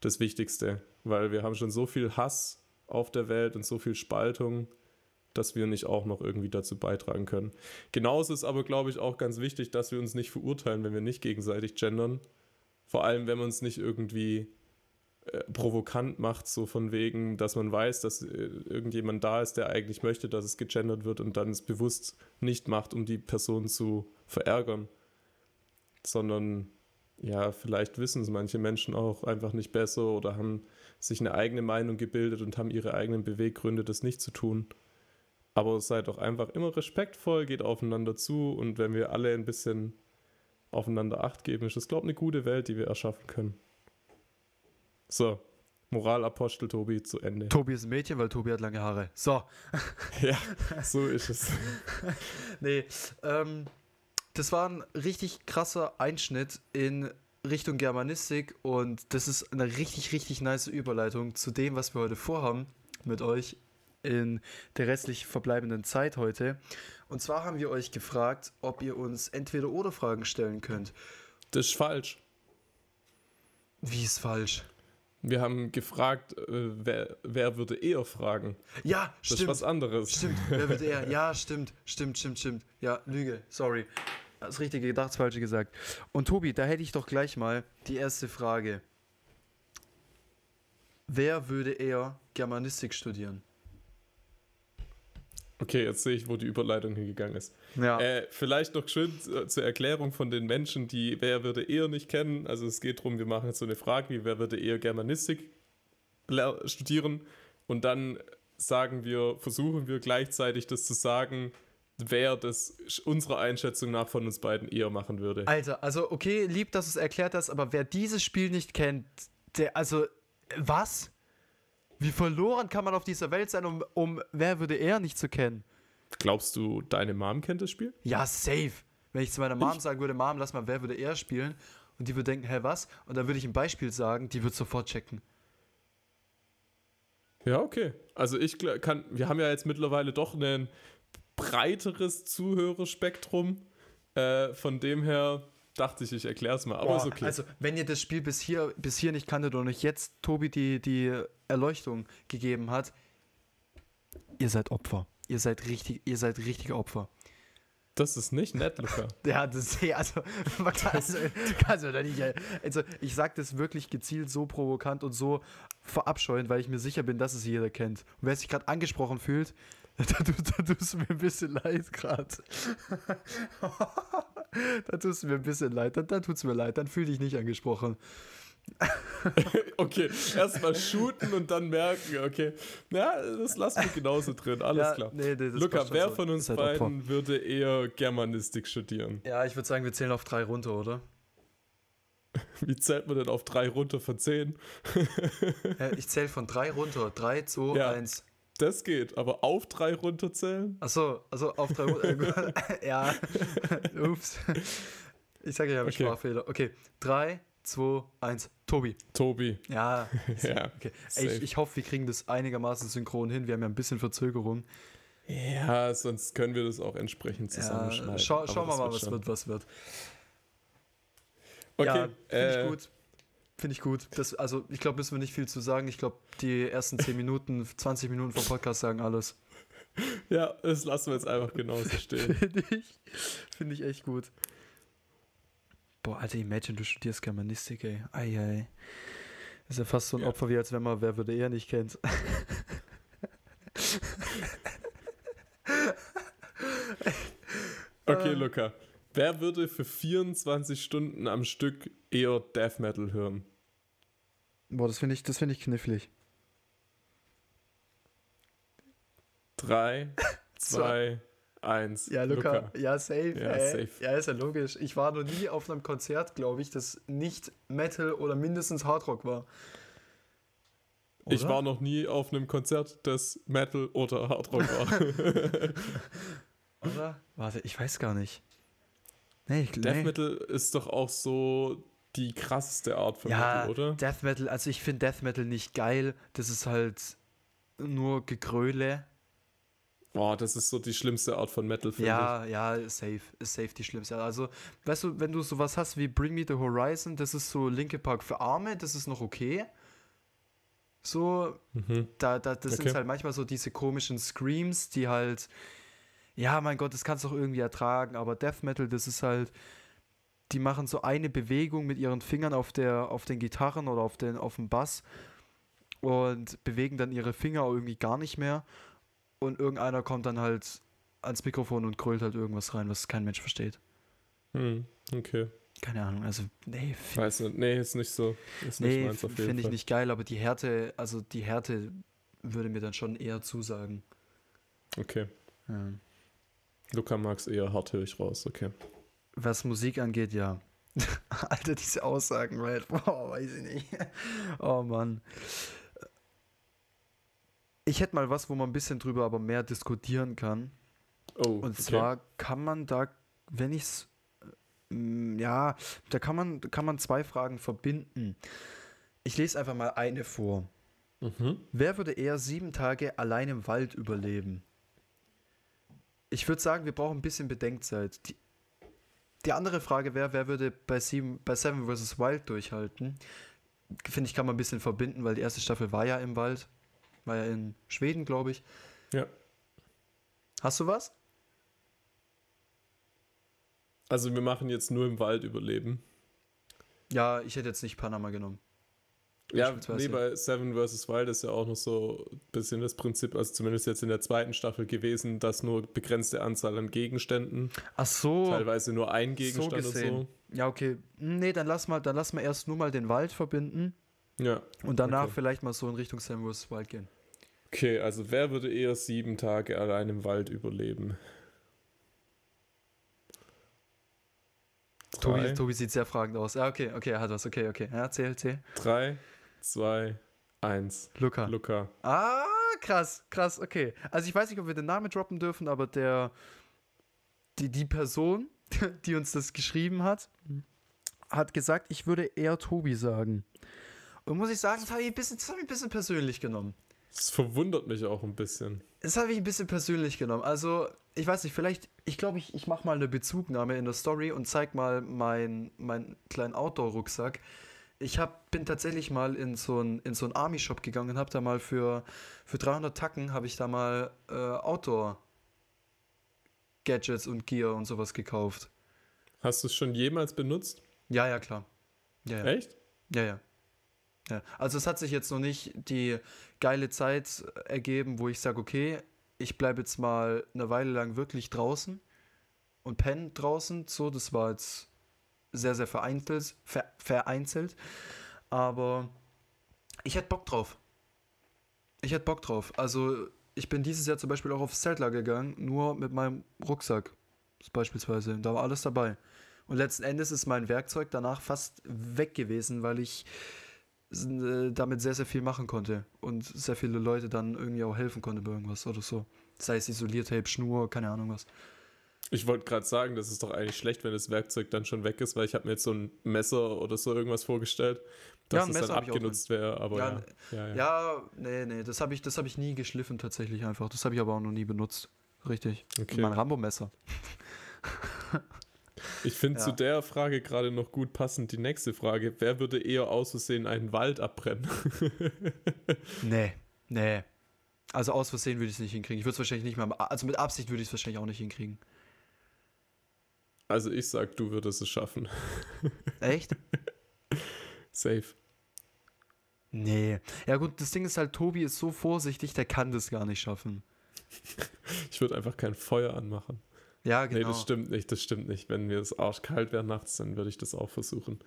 das Wichtigste, weil wir haben schon so viel Hass auf der Welt und so viel Spaltung, dass wir nicht auch noch irgendwie dazu beitragen können. Genauso ist aber, glaube ich, auch ganz wichtig, dass wir uns nicht verurteilen, wenn wir nicht gegenseitig gendern. Vor allem, wenn man es nicht irgendwie äh, provokant macht, so von wegen, dass man weiß, dass äh, irgendjemand da ist, der eigentlich möchte, dass es gegendert wird und dann es bewusst nicht macht, um die Person zu verärgern, sondern ja, vielleicht wissen es manche Menschen auch einfach nicht besser oder haben sich eine eigene Meinung gebildet und haben ihre eigenen Beweggründe, das nicht zu tun. Aber seid doch einfach immer respektvoll, geht aufeinander zu und wenn wir alle ein bisschen aufeinander Acht geben, ist das, glaube ich, eine gute Welt, die wir erschaffen können. So, Moralapostel Tobi zu Ende. Tobi ist ein Mädchen, weil Tobi hat lange Haare. So. ja, so ist es. nee, ähm, das war ein richtig krasser Einschnitt in Richtung Germanistik und das ist eine richtig, richtig nice Überleitung zu dem, was wir heute vorhaben mit euch in der restlich verbleibenden Zeit heute. Und zwar haben wir euch gefragt, ob ihr uns entweder oder Fragen stellen könnt. Das ist falsch. Wie ist falsch? Wir haben gefragt, äh, wer, wer würde eher fragen? Ja, Das stimmt. ist was anderes. Stimmt, wer wird eher? Ja, stimmt, stimmt, stimmt, stimmt. Ja, Lüge, sorry. Das Richtige gedacht, das Falsche gesagt. Und Tobi, da hätte ich doch gleich mal die erste Frage. Wer würde eher Germanistik studieren? Okay, jetzt sehe ich, wo die Überleitung hingegangen ist. Ja. Äh, vielleicht noch schön äh, zur Erklärung von den Menschen, die Wer würde eher nicht kennen. Also es geht darum, wir machen jetzt so eine Frage wie Wer würde eher Germanistik studieren? Und dann sagen wir, versuchen wir gleichzeitig das zu sagen, wer das unserer Einschätzung nach von uns beiden eher machen würde. Alter, also okay, lieb, dass du es erklärt hast, aber wer dieses Spiel nicht kennt, der, also, was? Wie verloren kann man auf dieser Welt sein, um, um wer würde er nicht zu kennen? Glaubst du, deine Mom kennt das Spiel? Ja, safe. Wenn ich zu meiner Mom sagen würde, Mom, lass mal, wer würde er spielen? Und die würde denken, hä, was? Und dann würde ich ein Beispiel sagen, die wird sofort checken. Ja, okay. Also ich kann, wir haben ja jetzt mittlerweile doch ein breiteres Zuhörerspektrum. Äh, von dem her dachte ich, ich erkläre es mal. Aber Boah, ist okay. Also, wenn ihr das Spiel bis hier, bis hier nicht kanntet und euch jetzt Tobi die, die Erleuchtung gegeben hat, ihr seid Opfer. Ihr seid richtig, ihr seid richtige Opfer. das ist nicht nett, Luca. Ja, das also, man kann, also, nicht. Also, ich sag das wirklich gezielt so provokant und so verabscheuend, weil ich mir sicher bin, dass es jeder kennt. Und wer sich gerade angesprochen fühlt, da, da tust du mir ein bisschen leid gerade. da tust du mir ein bisschen leid. Dann, dann tut es mir leid. Dann fühl dich nicht angesprochen. Okay, erstmal shooten und dann merken, okay. Na, das lassen wir genauso drin, alles Ja, klar. nee, nee, Luca, wer von uns Ihr seid Opfer. beiden würde eher Germanistik studieren? Ja, ich würde sagen, wir zählen auf drei runter, oder? Wie zählt man denn auf drei runter von zehn? Ich zähle von drei runter. Drei, zwei, Ja. eins. Das geht, aber auf drei runterzählen? Achso, also auf drei runter. Äh, gut. ja. Ups. Ich sage, ich habe einen Okay. Sprachfehler. Okay, drei, zwei, eins. Tobi. Tobi. Ja. Ja. Okay. Ey, ich, ich hoffe, wir kriegen das einigermaßen synchron hin. Wir haben ja ein bisschen Verzögerung. Ja, sonst können wir das auch entsprechend Ja, zusammenschneiden. schau, Aber schauen wir das mal, was schon. wird, was wird. Okay, ja, finde äh, ich gut. Finde ich gut. Das, also, ich glaube, müssen wir nicht viel zu sagen. Ich glaube, die ersten 10 Minuten, 20 Minuten vom Podcast sagen alles. Ja, das lassen wir jetzt einfach genauso stehen. Finde ich, finde ich echt gut. Boah, Alter, imagine, du studierst Germanistik, ey. Ei, ei. Ist ja fast so ein Ja. Opfer wie als wenn man Wer würde eher nicht kennt. Okay. Luca. Wer würde für 24 Stunden am Stück eher Death Metal hören? Boah, das finde ich, das finde ich knifflig. Drei, zwei, eins. Ja, Luca, ja, safe. Ja, ey. safe. Ja, ist ja logisch. Ich war noch nie auf einem Konzert, glaube ich, das nicht Metal oder mindestens Hardrock war. Ich Oder? war noch nie auf einem Konzert, das Metal oder Hardrock war. Oder? Warte, ich weiß gar nicht. Nee, ich Death nee. Metal ist doch auch so die krasseste Art von Ja, Metal, oder? Death Metal, also ich finde Death Metal nicht geil. Das ist halt nur Gegröle. Boah, das ist so die schlimmste Art von Metal, finde Ja, ja, ist safe. Ist safe die schlimmste. Also, weißt du, wenn du sowas hast wie Bring Me the Horizon, das ist so Linke Park für Arme, das ist noch okay. So, ich. Mhm. da, da, das Okay. sind halt manchmal so diese komischen Screams, die halt, ja, mein Gott, das kannst du auch irgendwie ertragen, aber Death Metal, das ist halt, die machen so eine Bewegung mit ihren Fingern auf, der, auf den Gitarren oder auf, den, auf dem Bass und bewegen dann ihre Finger irgendwie gar nicht mehr und irgendeiner kommt dann halt ans Mikrofon und grölt halt irgendwas rein, was kein Mensch versteht. Hm, okay. Keine Ahnung, also, nee, Weiß nicht. Nee, ist nicht so. Ist nicht nee meins auf jeden finde ich nicht geil, aber die Härte, also die Härte würde mir dann schon eher zusagen. Okay. Ja. Luca mag's eher hart, höre ich raus. Okay. Was Musik angeht, ja. Alter, diese Aussagen, right? Boah, weiß ich nicht. Oh Mann. Ich hätte mal was, wo man ein bisschen drüber aber mehr diskutieren kann. Oh, Und okay. zwar kann man da, wenn ich's, mm, ja, da kann man, kann man zwei Fragen verbinden. Ich lese einfach mal eine vor. Mhm. Wer würde eher sieben Tage allein im Wald überleben? Ich würde sagen, wir brauchen ein bisschen Bedenkzeit. Die, die andere Frage wäre, wer würde bei, sieben, bei Seven vs. Wild durchhalten? finde ich, kann man ein bisschen verbinden, weil die erste Staffel war ja im Wald. War ja in Schweden, glaube ich. Ja. Hast du was? Also wir machen jetzt nur im Wald überleben. Ja, ich hätte jetzt nicht Panama genommen. Ja, nee, bei Seven vs. Wild ist ja auch noch so ein bisschen das Prinzip, also zumindest jetzt in der zweiten Staffel gewesen, dass nur begrenzte Anzahl an Gegenständen. Ach so. Teilweise nur ein Gegenstand so und so. Ja, okay. Nee, dann lass mal, dann lass mal erst nur mal den Wald verbinden. Ja. Und danach okay. vielleicht mal so in Richtung Seven vs. Wild gehen. Okay, also wer würde eher sieben Tage allein im Wald überleben? Tobi, Tobi, sieht sehr fragend aus. Ja, okay, okay, er hat was. Okay, okay. Ja, erzähl, erzähl. Drei, zwei, eins. Luca. Luca. Ah, krass, krass, okay. Also ich weiß nicht, ob wir den Namen droppen dürfen, aber der, die, die Person, die uns das geschrieben hat, hat gesagt, ich würde eher Tobi sagen. Und muss ich sagen, das habe ich, ein bisschen, das hab ich ein bisschen persönlich genommen. Das verwundert mich auch ein bisschen. Das habe ich ein bisschen persönlich genommen. Also, ich weiß nicht, vielleicht, ich glaube, ich, ich mache mal eine Bezugnahme in der Story und zeig mal meinen mein kleinen Outdoor-Rucksack. Ich hab, bin tatsächlich mal in so einen so Army-Shop gegangen und habe da mal für, für 300 Tacken habe ich da mal äh, Outdoor-Gadgets und Gear und sowas gekauft. Hast du es schon jemals benutzt? Ja, ja, klar. Ja, ja. Echt? Ja, ja. Ja, also es hat sich jetzt noch nicht die geile Zeit ergeben, wo ich sage, okay, ich bleibe jetzt mal eine Weile lang wirklich draußen und penne draußen. So, das war jetzt sehr, sehr vereinzelt, ver, vereinzelt. Aber ich hätte Bock drauf. Ich hätte Bock drauf. Also ich bin dieses Jahr zum Beispiel auch aufs Zeltlager gegangen, nur mit meinem Rucksack beispielsweise. Da war alles dabei. Und letzten Endes ist mein Werkzeug danach fast weg gewesen, weil ich äh, damit sehr, sehr viel machen konnte und sehr viele Leute dann irgendwie auch helfen konnte bei irgendwas oder so. Sei es Isoliertape, Schnur, keine Ahnung was. Ich wollte gerade sagen, das ist doch eigentlich schlecht, wenn das Werkzeug dann schon weg ist, weil ich habe mir jetzt so ein Messer oder so irgendwas vorgestellt, dass ja, es dann abgenutzt wäre. Aber ja, ja, ja, ja. nee, nee, das habe ich, hab ich nie geschliffen tatsächlich einfach. Das habe ich aber auch noch nie benutzt. Richtig. Okay. Mein Rambo-Messer. Ich finde ja. zu der Frage gerade noch gut passend die nächste Frage. Wer würde eher aus Versehen einen Wald abbrennen? nee, nee. Also aus Versehen würde ich es nicht hinkriegen. Ich würde es wahrscheinlich nicht mehr. Also mit Absicht würde ich es wahrscheinlich auch nicht hinkriegen. Also ich sag, du würdest es schaffen. Echt? Safe. Nee. Ja gut, das Ding ist halt, Tobi ist so vorsichtig, der kann das gar nicht schaffen. Ich würde einfach kein Feuer anmachen. Ja, genau. Nee, das stimmt nicht, das stimmt nicht. Wenn mir es arschkalt wäre nachts, dann würde ich das auch versuchen.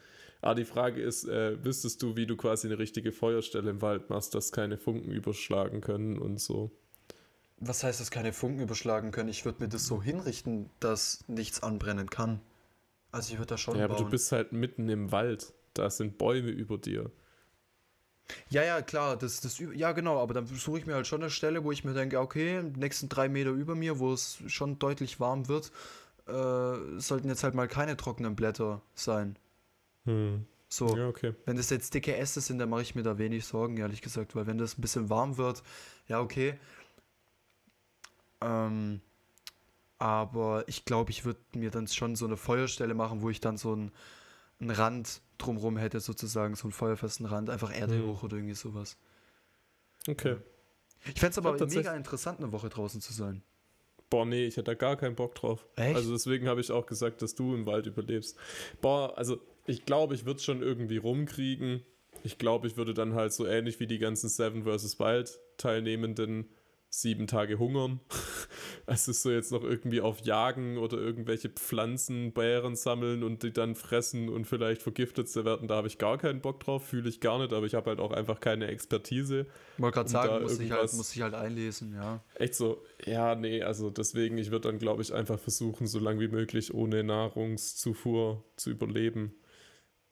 Aber die Frage ist, äh, wüsstest du, wie du quasi eine richtige Feuerstelle im Wald machst, dass keine Funken überschlagen können und so? Was heißt, dass keine Funken überschlagen können? Ich würde mir das so hinrichten, dass nichts anbrennen kann. Also ich würde da schon. Ja, aber bauen. du bist halt mitten im Wald. Da sind Bäume über dir. Ja, ja, klar, das, das, ja, genau, aber dann suche ich mir halt schon eine Stelle, wo ich mir denke, okay, nächsten drei Meter über mir, wo es schon deutlich warm wird, äh, sollten jetzt halt mal keine trockenen Blätter sein. Hm. So, ja, okay. wenn das jetzt dicke Äste sind, dann mache ich mir da wenig Sorgen, ehrlich gesagt, weil wenn das ein bisschen warm wird, ja, okay. Ähm, aber ich glaube, ich würde mir dann schon so eine Feuerstelle machen, wo ich dann so einen, einen Rand drumrum hätte, sozusagen, so einen feuerfesten Rand, einfach Erde mhm. hoch oder irgendwie sowas. Okay. Ich fände es aber mega interessant, eine Woche draußen zu sein. Boah, nee, ich hätte da gar keinen Bock drauf. Echt? Also deswegen habe ich auch gesagt, dass du im Wald überlebst. Boah, also ich glaube, ich würde es schon irgendwie rumkriegen. Ich glaube, ich würde dann halt so ähnlich wie die ganzen Seven vs. Wild Teilnehmenden sieben Tage hungern. Also so jetzt noch irgendwie auf Jagen oder irgendwelche Pflanzen, Bären sammeln und die dann fressen und vielleicht vergiftet zu werden, da habe ich gar keinen Bock drauf, fühle ich gar nicht, aber ich habe halt auch einfach keine Expertise. Ich wollte gerade um sagen, muss ich, halt, muss ich halt einlesen, ja. Echt so, ja, nee, also deswegen, ich würde dann, glaube ich, einfach versuchen, so lange wie möglich ohne Nahrungszufuhr zu überleben.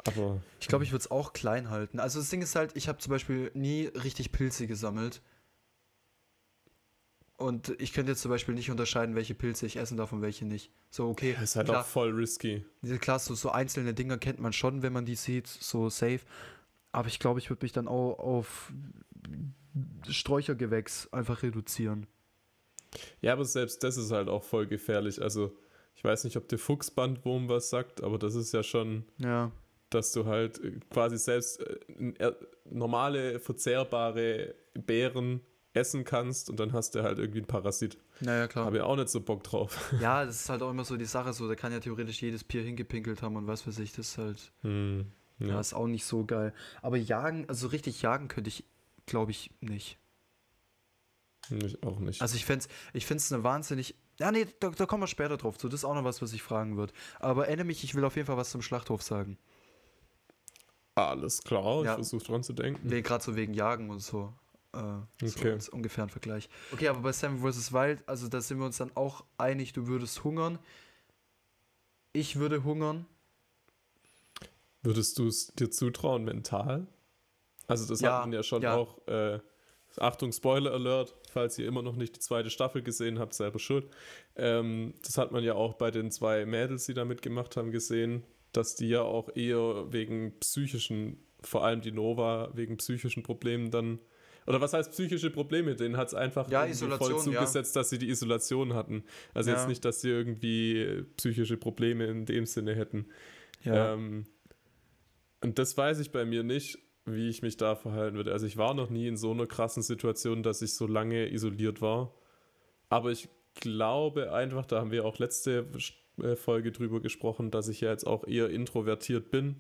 Aber. Ich glaube, ich würde es auch klein halten. Also das Ding ist halt, ich habe zum Beispiel nie richtig Pilze gesammelt. Und ich könnte jetzt zum Beispiel nicht unterscheiden, welche Pilze ich essen darf und welche nicht. So, okay. Das ist halt klar, auch voll risky. Klar, so, so einzelne Dinger kennt man schon, wenn man die sieht, so safe. Aber ich glaube, ich würde mich dann auch auf Sträuchergewächs einfach reduzieren. Ja, aber selbst das ist halt auch voll gefährlich. Also, ich weiß nicht, ob der Fuchsbandwurm was sagt, aber das ist ja schon. Ja dass du halt äh, quasi selbst, äh, normale, verzehrbare Beeren essen kannst und dann hast du halt irgendwie einen Parasit. Naja, klar. Habe ich auch nicht so Bock drauf. Ja, das ist halt auch immer so die Sache, so, da kann ja theoretisch jedes Pier hingepinkelt haben und was weiß ich, das ist halt. Hm, ja. ja, ist auch nicht so geil. Aber jagen, also richtig jagen könnte ich, glaube ich, nicht. Ich auch nicht. Also ich fände es ich find's eine wahnsinnig. Ja, nee, da, da kommen wir später drauf zu. Das ist auch noch was, was ich fragen würde. Aber erinnere mich, ich will auf jeden Fall was zum Schlachthof sagen. Alles klar, Ja. ich versuche dran zu denken. Nee, gerade so wegen Jagen und so. Äh, so Okay. als ungefähr ein Vergleich. Okay, aber bei Sam vs. Wild, also da sind wir uns dann auch einig, du würdest hungern. Ich würde hungern. Würdest du es dir zutrauen mental? Also das Ja, hat man ja schon ja. auch, äh, Achtung, Spoiler Alert, falls ihr immer noch nicht die zweite Staffel gesehen habt, selber schuld. Ähm, das hat man ja auch bei den zwei Mädels, die da mitgemacht haben, gesehen, dass die ja auch eher wegen psychischen, vor allem die Nova, wegen psychischen Problemen dann, oder was heißt psychische Probleme? Denen hat es einfach Ja, voll ja. zugesetzt, dass sie die Isolation hatten. Also Ja. jetzt nicht, dass sie irgendwie psychische Probleme in dem Sinne hätten. Ja. Ähm, und das weiß ich bei mir nicht, wie ich mich da verhalten würde. Also ich war noch nie in so einer krassen Situation, dass ich so lange isoliert war. Aber ich glaube einfach, da haben wir auch letzte äh, Folge drüber gesprochen, dass ich ja jetzt auch eher introvertiert bin.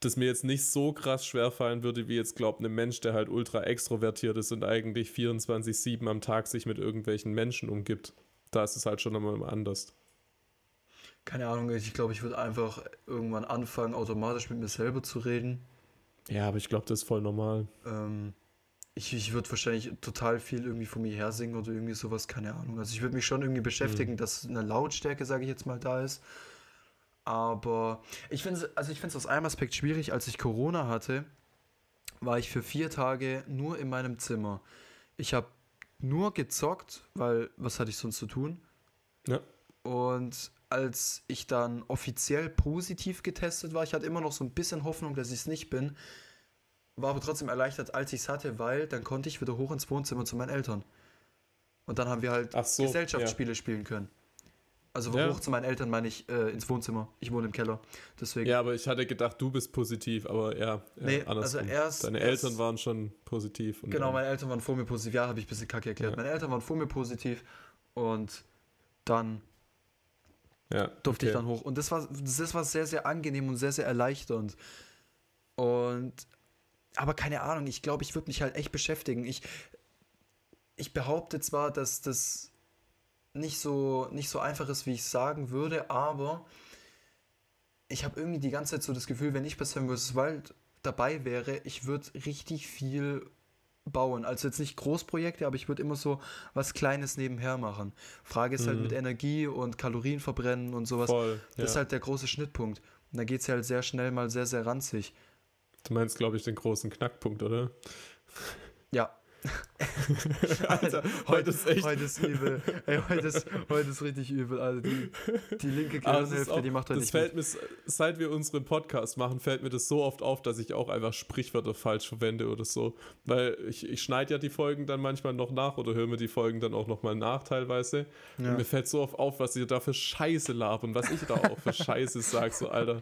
Dass mir jetzt nicht so krass schwer fallen würde, wie jetzt glaubt ein Mensch, der halt ultra extrovertiert ist und eigentlich 24-7 am Tag sich mit irgendwelchen Menschen umgibt. Da ist es halt schon nochmal anders. Keine Ahnung, ich glaube, ich würde einfach irgendwann anfangen, automatisch mit mir selber zu reden. Ja, aber ich glaube, das ist voll normal. Ähm, ich ich würde wahrscheinlich total viel irgendwie von mir her singen oder irgendwie sowas, keine Ahnung. Also ich würde mich schon irgendwie beschäftigen, dass eine Lautstärke, sage ich jetzt mal, da ist. Aber ich finde es, also ich aus einem Aspekt schwierig, als ich Corona hatte, war ich für vier Tage nur in meinem Zimmer. Ich habe nur gezockt, weil was hatte ich sonst zu tun? Ja. Und als ich dann offiziell positiv getestet war, ich hatte immer noch so ein bisschen Hoffnung, dass ich es nicht bin, war aber trotzdem erleichtert, als ich es hatte, weil dann konnte ich wieder hoch ins Wohnzimmer zu meinen Eltern. Und dann haben wir halt so, Gesellschaftsspiele spielen können. Also Ja. hoch zu meinen Eltern meine ich äh, ins Wohnzimmer. Ich wohne im Keller. Deswegen. Ja, aber ich hatte gedacht, du bist positiv, aber ja, Nee, ja andersrum. also erst- Deine erst- Eltern waren schon positiv. Genau, meine Eltern waren vor mir positiv. Ja, habe ich ein bisschen kacke erklärt. Ja. Meine Eltern waren vor mir positiv und dann ja, durfte ich okay. dann hoch. Und das war, das war sehr, sehr angenehm und sehr, sehr erleichternd. Und, aber keine Ahnung, ich glaube, ich würde mich halt echt beschäftigen. Ich, ich behaupte zwar, dass das nicht so, nicht so einfach ist, wie ich es sagen würde, aber ich habe irgendwie die ganze Zeit so das Gefühl, wenn ich bei Sam vs. Wild dabei wäre, ich würde richtig viel bauen. Also jetzt nicht Großprojekte, aber ich würde immer so was Kleines nebenher machen. Frage ist halt Mhm. mit Energie und Kalorien verbrennen und sowas. Voll. Das ist ja. halt der große Schnittpunkt. Und da geht es halt sehr schnell mal sehr, sehr ranzig. Du meinst, glaube ich, den großen Knackpunkt, oder? Alter, heute ist echt. Heute ist übel. Ey, heute, ist, heute ist richtig übel. Also die, die linke ist Gehirnhälfte, auch, die macht heute das nicht fällt mit. mir, seit wir unseren Podcast machen, fällt mir das so oft auf, dass ich auch einfach Sprichwörter falsch verwende oder so. Weil ich, ich schneide ja die Folgen dann manchmal noch nach oder höre mir die Folgen dann auch nochmal nach teilweise. Ja. Und mir fällt so oft auf, was ihr da für Scheiße labern, was ich da auch für Scheiße sage, so Alter.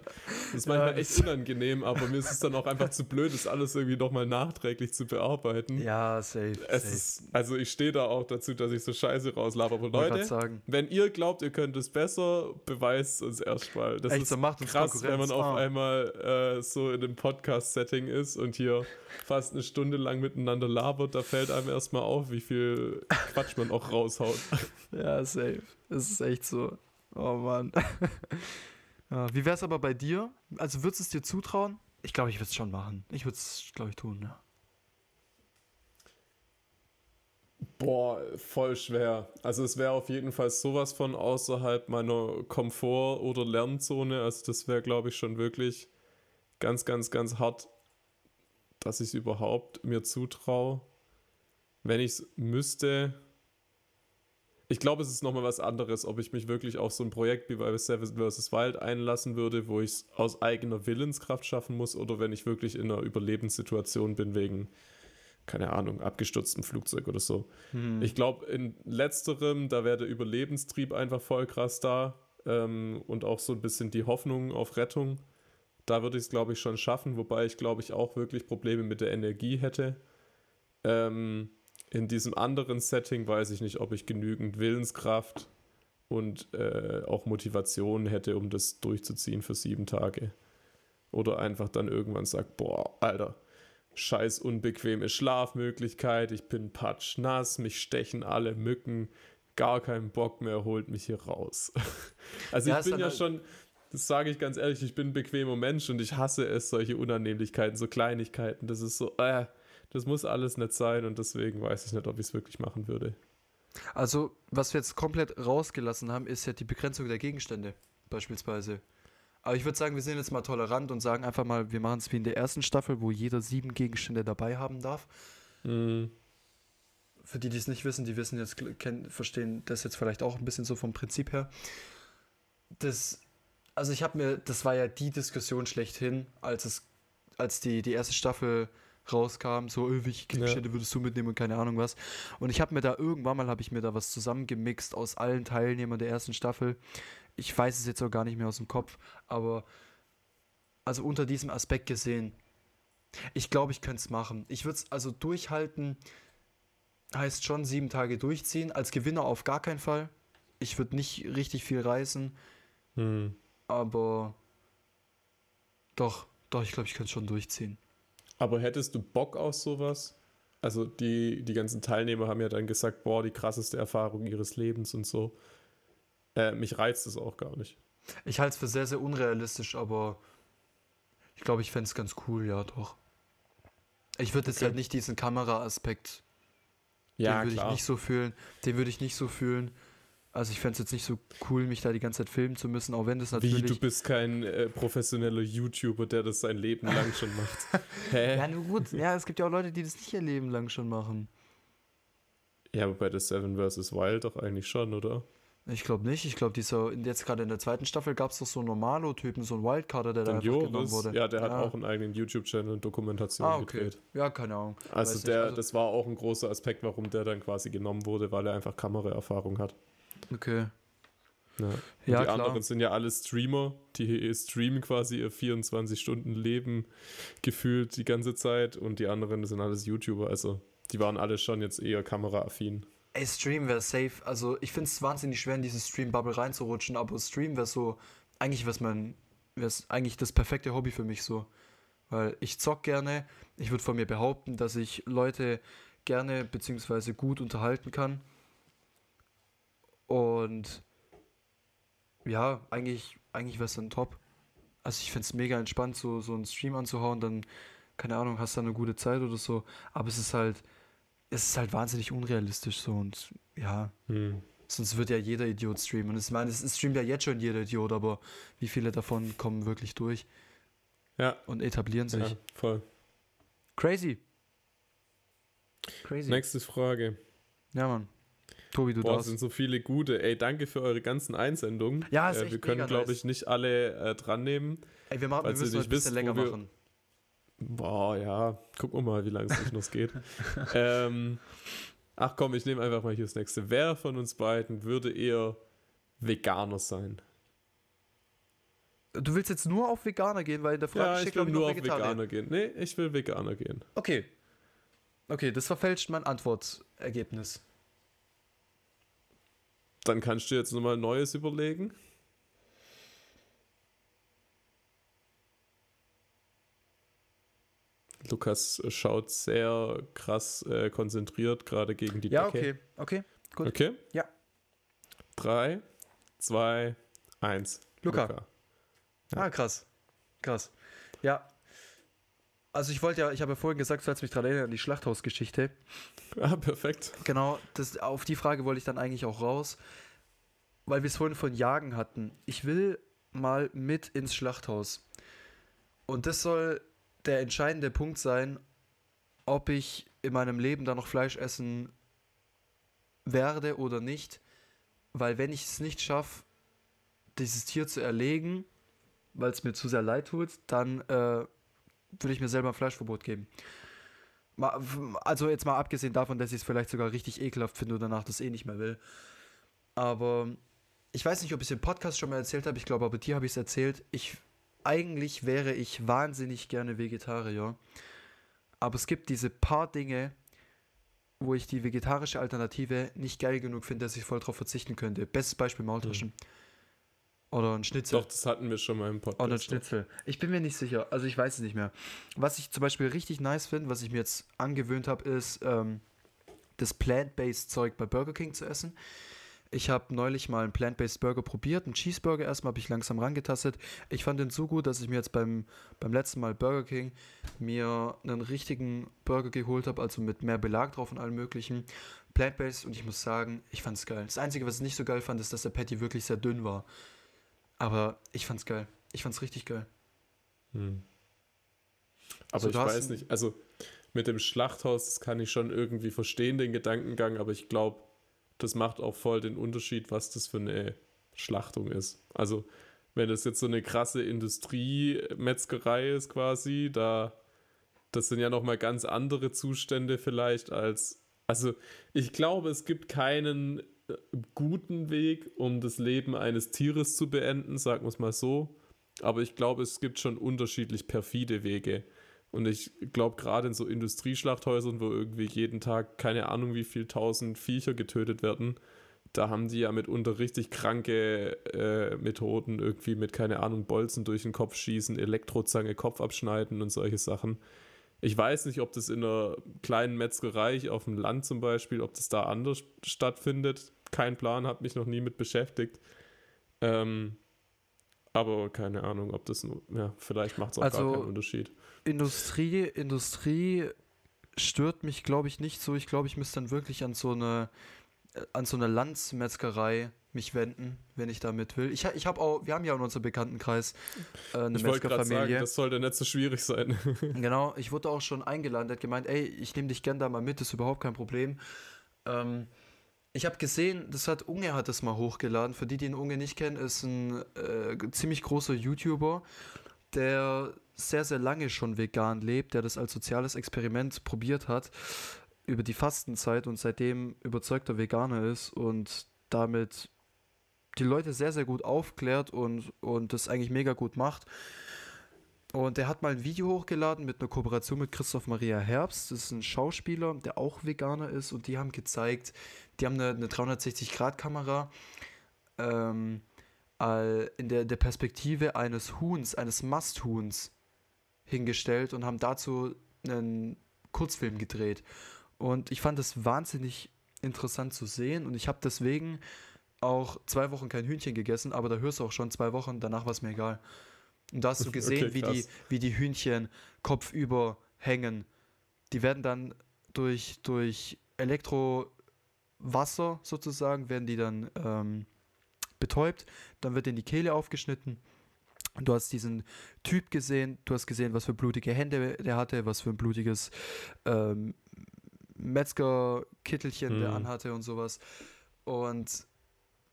Das ist manchmal Ja, echt unangenehm, aber mir ist es dann auch einfach zu blöd, das alles irgendwie nochmal nachträglich zu bearbeiten. Ja. Es safe. ist, also ich stehe da auch dazu, dass ich so Scheiße rauslaber. Aber Leute, sagen. wenn ihr glaubt, ihr könnt es besser, beweist uns erstmal. Das Echt, ist so macht uns krass, wenn man auf Ah. einmal äh, so in einem Podcast-Setting ist und hier fast eine Stunde lang miteinander labert. Da fällt einem erstmal auf, wie viel Quatsch man auch raushaut. Ja, safe. Das ist echt so. Oh Mann. ja, wie wär's aber bei dir? Also würdest du es dir zutrauen? Ich glaube, ich würde es schon machen. Ich würde es, glaube ich, tun, ja. Boah, voll schwer. Also es wäre auf jeden Fall sowas von außerhalb meiner Komfort- oder Lernzone. Also das wäre, glaube ich, schon wirklich ganz, ganz, ganz hart, dass ich es überhaupt mir zutraue. Wenn ich es müsste. Ich glaube, es ist nochmal was anderes, ob ich mich wirklich auf so ein Projekt wie bei Seven vs. Wild einlassen würde, wo ich es aus eigener Willenskraft schaffen muss, oder wenn ich wirklich in einer Überlebenssituation bin wegen, keine Ahnung, abgestürztem Flugzeug oder so. Hm. Ich glaube, in letzterem, da wäre der Überlebenstrieb einfach voll krass da ähm, und auch so ein bisschen die Hoffnung auf Rettung. Da würde ich es, glaube ich, schon schaffen, wobei ich, glaube ich, auch wirklich Probleme mit der Energie hätte. Ähm, in diesem anderen Setting weiß ich nicht, ob ich genügend Willenskraft und äh, auch Motivation hätte, um das durchzuziehen für sieben Tage. Oder einfach dann irgendwann sagt, boah, Alter, scheiß unbequeme Schlafmöglichkeit, ich bin patschnass, mich stechen alle Mücken, gar keinen Bock mehr, holt mich hier raus. also ja, ich bin ja halt schon, das sage ich ganz ehrlich, ich bin ein bequemer Mensch und ich hasse es, solche Unannehmlichkeiten, so Kleinigkeiten. Das ist so, äh, das muss alles nicht sein und deswegen weiß ich nicht, ob ich es wirklich machen würde. Also, was wir jetzt komplett rausgelassen haben, ist ja die Begrenzung der Gegenstände, beispielsweise. Aber ich würde sagen, wir sind jetzt mal tolerant und sagen einfach mal, wir machen es wie in der ersten Staffel, wo jeder sieben Gegenstände dabei haben darf. Mhm. Für die, die es nicht wissen, die wissen jetzt, kennen, verstehen das jetzt vielleicht auch ein bisschen so vom Prinzip her. Das, also ich habe mir, das war ja die Diskussion schlechthin, als es, als die, die erste Staffel rauskam, so, öh, welche Gegenstände ja. würdest du mitnehmen und keine Ahnung was. Und ich habe mir da irgendwann mal, habe ich mir da was zusammengemixt aus allen Teilnehmern der ersten Staffel. Ich weiß es jetzt auch gar nicht mehr aus dem Kopf, aber also unter diesem Aspekt gesehen, ich glaube, ich könnte es machen. Ich würde es also durchhalten, heißt schon sieben Tage durchziehen. Als Gewinner auf gar keinen Fall. Ich würde nicht richtig viel reißen, hm. aber doch, doch, ich glaube, ich könnte es schon durchziehen. Aber hättest du Bock auf sowas? Also die, die ganzen Teilnehmer haben ja dann gesagt, boah, die krasseste Erfahrung ihres Lebens und so. Äh, mich reizt es auch gar nicht. Ich halte es für sehr, sehr unrealistisch, aber ich glaube, ich fände es ganz cool, ja, doch. Ich würde jetzt halt nicht diesen Kameraaspekt, ja, den würde ich nicht so fühlen. Den würde ich nicht so fühlen. Also ich fände es jetzt nicht so cool, mich da die ganze Zeit filmen zu müssen, auch wenn das natürlich... Wie, du bist kein äh, professioneller YouTuber, der das sein Leben lang schon macht. Hä? Ja, nur gut. Ja, es gibt ja auch Leute, die das nicht ihr Leben lang schon machen. Ja, aber bei The Seven vs. Wild doch eigentlich schon, oder? Ich glaube nicht. Ich glaube, dieser, jetzt gerade in der zweiten Staffel gab es doch so einen Normalo-Typen, so einen Wildcarder, der Dann da genommen wurde. Ja, der hat ja. auch einen eigenen YouTube-Channel und Dokumentation ah, okay. gedreht. Ja, keine Ahnung. Also, der, also das war auch ein großer Aspekt, warum der dann quasi genommen wurde, weil er einfach Kameraerfahrung hat. Okay. Ja. die klar. anderen sind ja alle Streamer, die streamen quasi ihr 24-Stunden-Leben gefühlt die ganze Zeit und die anderen sind alles YouTuber, also die waren alle schon jetzt eher kameraaffin. Ey, Stream wäre safe. Also ich finde es wahnsinnig schwer, in diese Stream-Bubble reinzurutschen, aber Stream wäre so, eigentlich wäre mein, wäre eigentlich das perfekte Hobby für mich so. Weil ich zock gerne, ich würde von mir behaupten, dass ich Leute gerne bzw. gut unterhalten kann und ja, eigentlich, eigentlich wäre es dann top. Also ich finde es mega entspannt, so, so einen Stream anzuhauen, dann, keine Ahnung, hast du eine gute Zeit oder so. Aber es ist halt, es ist halt wahnsinnig unrealistisch so und ja. Hm. Sonst wird ja jeder Idiot streamen. Und ich meine, es streamt ja jetzt schon jeder Idiot, aber wie viele davon kommen wirklich durch? Ja. Und etablieren sich. Ja, voll. Crazy. Crazy. Nächste Frage. Ja, Mann. Tobi, du Boah, darfst. sind so viele gute. Ey, danke für eure ganzen Einsendungen. Ja, ist äh, Wir können, glaube ich, nicht alle äh, dran nehmen. Ey, wir, machen, wir müssen nicht ein bisschen länger wir, machen. Boah, ja. Gucken wir mal, wie lange es noch geht. ähm, ach komm, ich nehme einfach mal hier das nächste. Wer von uns beiden würde eher Veganer sein? Du willst jetzt nur auf Veganer gehen, weil in der Frage ja, steht, ich will nur auf Veganer gehen. Nee, ich will Veganer gehen. Okay. Okay, das verfälscht mein Antwortergebnis. Dann kannst du jetzt nochmal Neues überlegen. Lukas schaut sehr krass äh, konzentriert gerade gegen die ja, Decke. Ja, okay, okay, gut. Okay? Ja. Drei, zwei, eins. Luca. Luca. Ja. Ah, krass. Krass. Ja. Also ich wollte ja, ich habe ja vorhin gesagt, du sollst mich daran erinnern an die Schlachthausgeschichte. Ah, perfekt. Genau, das, auf die Frage wollte ich dann eigentlich auch raus, weil wir es vorhin von Jagen hatten. Ich will mal mit ins Schlachthaus. Und das soll der entscheidende Punkt sein, ob ich in meinem Leben da noch Fleisch essen werde oder nicht. Weil wenn ich es nicht schaffe, dieses Tier zu erlegen, weil es mir zu sehr leid tut, dann äh, würde ich mir selber ein Fleischverbot geben. Also jetzt mal abgesehen davon, dass ich es vielleicht sogar richtig ekelhaft finde und danach das eh nicht mehr will. Aber ich weiß nicht, ob ich es im Podcast schon mal erzählt habe. Ich glaube, aber dir habe ich es erzählt. Ich eigentlich wäre ich wahnsinnig gerne Vegetarier. Aber es gibt diese paar Dinge, wo ich die vegetarische Alternative nicht geil genug finde, dass ich voll drauf verzichten könnte. Bestes Beispiel Maultaschen. Mhm. Oder ein Schnitzel. Doch, das hatten wir schon mal im Podcast. Oder ein Schnitzel. Ich bin mir nicht sicher. Also ich weiß es nicht mehr. Was ich zum Beispiel richtig nice finde, was ich mir jetzt angewöhnt habe, ist ähm, das Plant-Based Zeug bei Burger King zu essen. Ich habe neulich mal einen Plant-Based Burger probiert, einen Cheeseburger erstmal habe ich langsam rangetastet. Ich fand den so gut, dass ich mir jetzt beim, beim letzten Mal Burger King mir einen richtigen Burger geholt habe, also mit mehr Belag drauf und allem möglichen. Plant-Based und ich muss sagen, ich fand es geil. Das Einzige, was ich nicht so geil fand, ist, dass der Patty wirklich sehr dünn war. Aber ich fand's geil. Ich fand's richtig geil. Hm. Aber so, ich weiß nicht, also mit dem Schlachthaus, kann ich schon irgendwie verstehen, den Gedankengang, aber ich glaube, das macht auch voll den Unterschied, was das für eine Schlachtung ist. Also, wenn das jetzt so eine krasse Industriemetzgerei ist quasi, da das sind ja nochmal ganz andere Zustände vielleicht als also ich glaube, es gibt keinen guten Weg, um das Leben eines Tieres zu beenden, sagen wir es mal so. Aber ich glaube, es gibt schon unterschiedlich perfide Wege. Und ich glaube, gerade in so Industrieschlachthäusern, wo irgendwie jeden Tag keine Ahnung, wie viel tausend Viecher getötet werden, da haben die ja mitunter richtig kranke äh, Methoden, irgendwie mit, keine Ahnung, Bolzen durch den Kopf schießen, Elektrozange, Kopf abschneiden und solche Sachen. Ich weiß nicht, ob das in einer kleinen Metzgerei auf dem Land zum Beispiel, ob das da anders stattfindet kein Plan, habe mich noch nie mit beschäftigt. Ähm, aber keine Ahnung, ob das, ja, vielleicht macht es auch also, gar keinen Unterschied. Industrie, Industrie stört mich, glaube ich, nicht so. Ich glaube, ich müsste dann wirklich an so eine, an so eine Landsmetzgerei mich wenden, wenn ich damit will. Ich, ich habe auch, wir haben ja in unserem Bekanntenkreis äh, eine ich Metzgerfamilie. Sagen, das sollte nicht so schwierig sein. genau, ich wurde auch schon eingeladen, der hat gemeint, ey, ich nehme dich gern da mal mit, ist überhaupt kein Problem. Ähm, ich habe gesehen, das hat Unge hat das mal hochgeladen. Für die, die ihn Unge nicht kennen, ist ein äh, ziemlich großer YouTuber, der sehr, sehr lange schon vegan lebt, der das als soziales Experiment probiert hat über die Fastenzeit und seitdem überzeugter Veganer ist und damit die Leute sehr, sehr gut aufklärt und, und das eigentlich mega gut macht. Und er hat mal ein Video hochgeladen mit einer Kooperation mit Christoph Maria Herbst. Das ist ein Schauspieler, der auch Veganer ist. Und die haben gezeigt, die haben eine, eine 360-Grad-Kamera ähm, in der, der Perspektive eines Huhns, eines Masthuhns hingestellt und haben dazu einen Kurzfilm gedreht. Und ich fand das wahnsinnig interessant zu sehen. Und ich habe deswegen auch zwei Wochen kein Hühnchen gegessen, aber da hörst du auch schon zwei Wochen, danach war es mir egal. Und da hast du gesehen, okay, wie, die, wie die Hühnchen kopfüber hängen. Die werden dann durch, durch Elektrowasser sozusagen, werden die dann ähm, betäubt. Dann wird in die Kehle aufgeschnitten. Du hast diesen Typ gesehen, du hast gesehen, was für blutige Hände der hatte, was für ein blutiges ähm, Metzgerkittelchen mhm. der anhatte und sowas. Und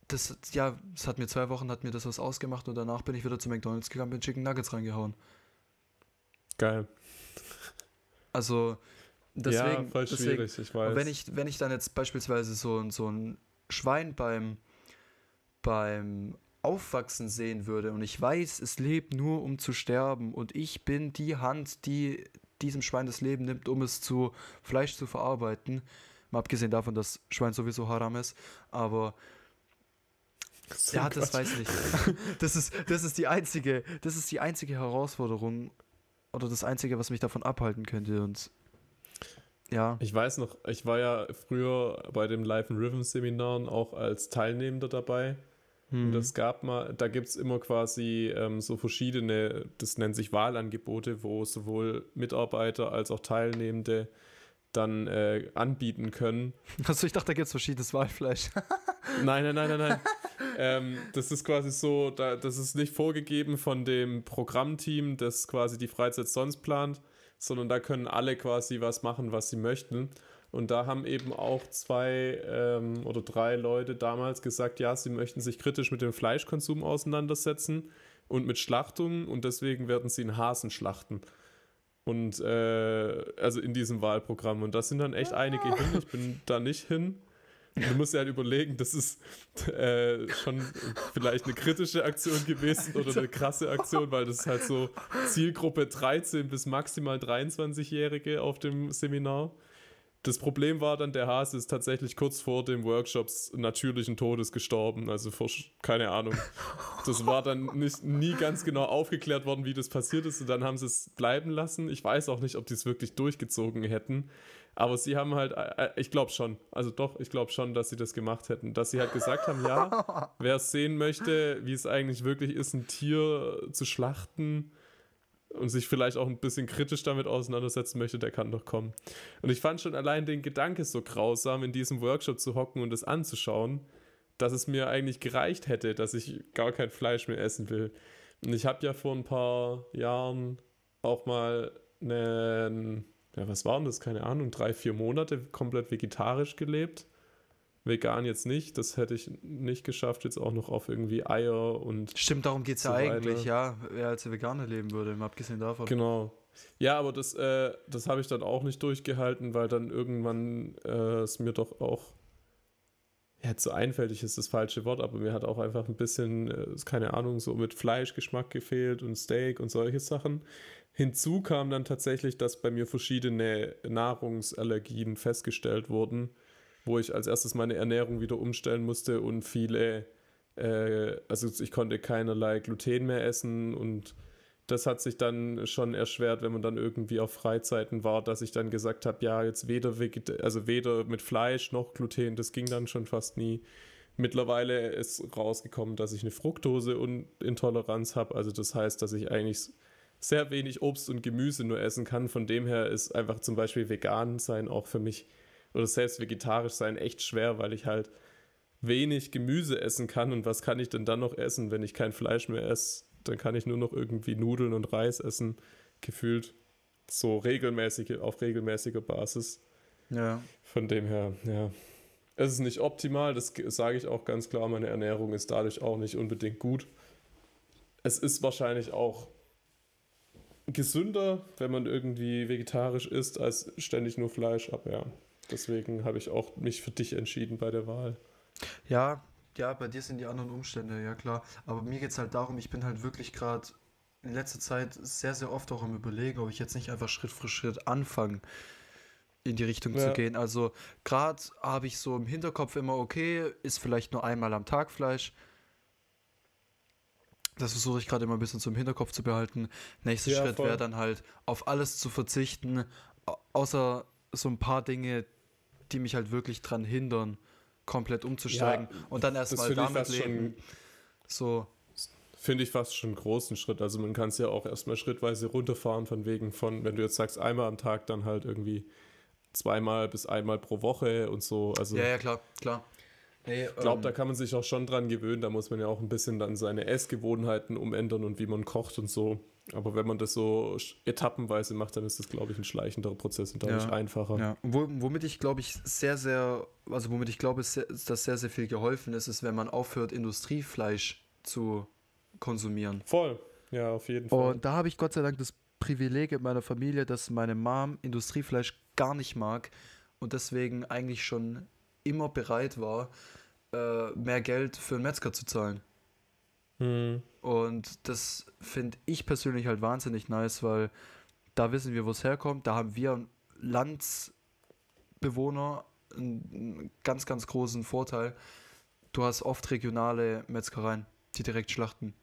das, ja, es hat mir zwei Wochen, hat mir das was ausgemacht und danach bin ich wieder zu McDonalds gegangen, bin Chicken Nuggets reingehauen. Geil. Also, deswegen. Ja, voll deswegen, schwierig, ich weiß. wenn ich, wenn ich dann jetzt beispielsweise so, so ein Schwein beim, beim Aufwachsen sehen würde und ich weiß, es lebt nur um zu sterben und ich bin die Hand, die diesem Schwein das Leben nimmt, um es zu Fleisch zu verarbeiten, mal abgesehen davon, dass Schwein sowieso haram ist, aber so ja, das weiß ich nicht. Das ist, das ist die einzige, das ist die einzige Herausforderung oder das einzige, was mich davon abhalten könnte und ja. Ich weiß noch, ich war ja früher bei dem Live and Rhythm Seminaren auch als Teilnehmender dabei. Hm. Und es gab mal, da gibt es immer quasi ähm, so verschiedene, das nennt sich Wahlangebote, wo sowohl Mitarbeiter als auch Teilnehmende dann äh, anbieten können. Also ich dachte, da gibt es verschiedenes Wahlfleisch. nein, nein, nein, nein, nein. ähm, das ist quasi so, da, das ist nicht vorgegeben von dem Programmteam, das quasi die Freizeit sonst plant, sondern da können alle quasi was machen, was sie möchten. Und da haben eben auch zwei ähm, oder drei Leute damals gesagt, ja, sie möchten sich kritisch mit dem Fleischkonsum auseinandersetzen und mit Schlachtungen und deswegen werden sie einen Hasen schlachten. Und äh, also in diesem Wahlprogramm. Und da sind dann echt einige hin. Ich bin da nicht hin. Du musst ja halt überlegen, das ist äh, schon vielleicht eine kritische Aktion gewesen oder eine krasse Aktion, weil das ist halt so Zielgruppe 13 bis maximal 23-Jährige auf dem Seminar. Das Problem war dann, der Hase ist tatsächlich kurz vor dem Workshops natürlichen Todes gestorben. Also vor, keine Ahnung. Das war dann nicht, nie ganz genau aufgeklärt worden, wie das passiert ist. Und dann haben sie es bleiben lassen. Ich weiß auch nicht, ob die es wirklich durchgezogen hätten. Aber sie haben halt, äh, äh, ich glaube schon, also doch, ich glaube schon, dass sie das gemacht hätten. Dass sie halt gesagt haben, ja, wer es sehen möchte, wie es eigentlich wirklich ist, ein Tier zu schlachten und sich vielleicht auch ein bisschen kritisch damit auseinandersetzen möchte, der kann doch kommen. Und ich fand schon allein den Gedanke so grausam, in diesem Workshop zu hocken und das anzuschauen, dass es mir eigentlich gereicht hätte, dass ich gar kein Fleisch mehr essen will. Und ich habe ja vor ein paar Jahren auch mal einen, ja, was waren das? Keine Ahnung, drei, vier Monate komplett vegetarisch gelebt vegan jetzt nicht. Das hätte ich nicht geschafft, jetzt auch noch auf irgendwie Eier und. Stimmt, darum geht es so ja eigentlich, ja, wer als Veganer leben würde, abgesehen davon. Genau. Ja, aber das, äh, das habe ich dann auch nicht durchgehalten, weil dann irgendwann äh, es mir doch auch. Ja, zu einfältig ist das falsche Wort, aber mir hat auch einfach ein bisschen, äh, keine Ahnung, so mit Fleischgeschmack gefehlt und Steak und solche Sachen. Hinzu kam dann tatsächlich, dass bei mir verschiedene Nahrungsallergien festgestellt wurden wo ich als erstes meine Ernährung wieder umstellen musste und viele, äh, also ich konnte keinerlei Gluten mehr essen und das hat sich dann schon erschwert, wenn man dann irgendwie auf Freizeiten war, dass ich dann gesagt habe, ja, jetzt weder also weder mit Fleisch noch Gluten, das ging dann schon fast nie. Mittlerweile ist rausgekommen, dass ich eine Fructoseintoleranz habe, also das heißt, dass ich eigentlich sehr wenig Obst und Gemüse nur essen kann. Von dem her ist einfach zum Beispiel vegan sein auch für mich oder selbst vegetarisch sein echt schwer, weil ich halt wenig Gemüse essen kann. Und was kann ich denn dann noch essen, wenn ich kein Fleisch mehr esse? Dann kann ich nur noch irgendwie Nudeln und Reis essen, gefühlt so regelmäßige, auf regelmäßiger Basis. Ja. Von dem her, ja. Es ist nicht optimal, das sage ich auch ganz klar. Meine Ernährung ist dadurch auch nicht unbedingt gut. Es ist wahrscheinlich auch gesünder, wenn man irgendwie vegetarisch isst, als ständig nur Fleisch. Aber ja, Deswegen habe ich auch mich für dich entschieden bei der Wahl. Ja, ja, bei dir sind die anderen Umstände, ja klar. Aber mir geht es halt darum, ich bin halt wirklich gerade in letzter Zeit sehr, sehr oft auch am Überlegen, ob ich jetzt nicht einfach Schritt für Schritt anfange, in die Richtung ja. zu gehen. Also gerade habe ich so im Hinterkopf immer, okay, ist vielleicht nur einmal am Tag Fleisch. Das versuche ich gerade immer ein bisschen zum Hinterkopf zu behalten. Nächster ja, Schritt wäre dann halt, auf alles zu verzichten, außer so ein paar Dinge, die mich halt wirklich dran hindern, komplett umzusteigen ja, und dann erstmal damit leben. so. Finde ich fast schon einen großen Schritt. Also man kann es ja auch erstmal schrittweise runterfahren, von wegen von, wenn du jetzt sagst, einmal am Tag, dann halt irgendwie zweimal bis einmal pro Woche und so. Also ja, ja, klar, klar. Nee, ich glaube, ähm, da kann man sich auch schon dran gewöhnen. Da muss man ja auch ein bisschen dann seine Essgewohnheiten umändern und wie man kocht und so. Aber wenn man das so etappenweise macht, dann ist das, glaube ich, ein schleichenderer Prozess und dadurch ja, einfacher. Ja, womit ich, glaube ich, sehr, sehr, also womit ich glaube, dass sehr, sehr viel geholfen ist, ist, wenn man aufhört, Industriefleisch zu konsumieren. Voll, ja, auf jeden Fall. Und da habe ich Gott sei Dank das Privileg in meiner Familie, dass meine Mom Industriefleisch gar nicht mag und deswegen eigentlich schon immer bereit war, äh, mehr Geld für einen Metzger zu zahlen. Mhm. Und das finde ich persönlich halt wahnsinnig nice, weil da wissen wir, wo es herkommt. Da haben wir Landsbewohner einen ganz, ganz großen Vorteil. Du hast oft regionale Metzgereien, die direkt schlachten.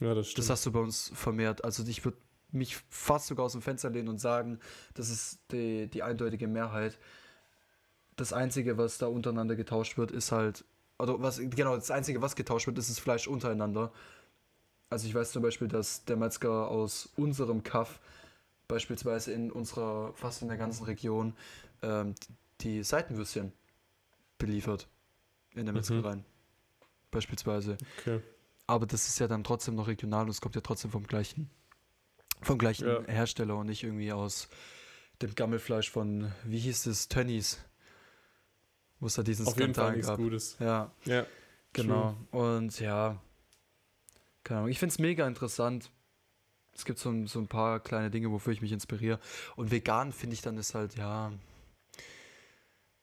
Ja, das stimmt. Das hast du bei uns vermehrt. Also ich würde mich fast sogar aus dem Fenster lehnen und sagen, das ist die, die eindeutige Mehrheit. Das Einzige, was da untereinander getauscht wird, ist halt oder was, genau, das Einzige, was getauscht wird, ist das Fleisch untereinander. Also ich weiß zum Beispiel, dass der Metzger aus unserem Kaff beispielsweise in unserer, fast in der ganzen Region, ähm, die Seitenwürstchen beliefert. In der mhm. Metzgerei. Mhm. Beispielsweise. Okay. Aber das ist ja dann trotzdem noch regional und es kommt ja trotzdem vom gleichen, vom gleichen ja. Hersteller und nicht irgendwie aus dem Gammelfleisch von, wie hieß es, Tönnies wo es da diesen Auf jeden Fall nichts gab. Gutes. Ja. Ja. Genau. True. Und ja, keine Ahnung. Ich finde es mega interessant. Es gibt so, so ein paar kleine Dinge, wofür ich mich inspiriere. Und vegan finde ich dann ist halt, ja,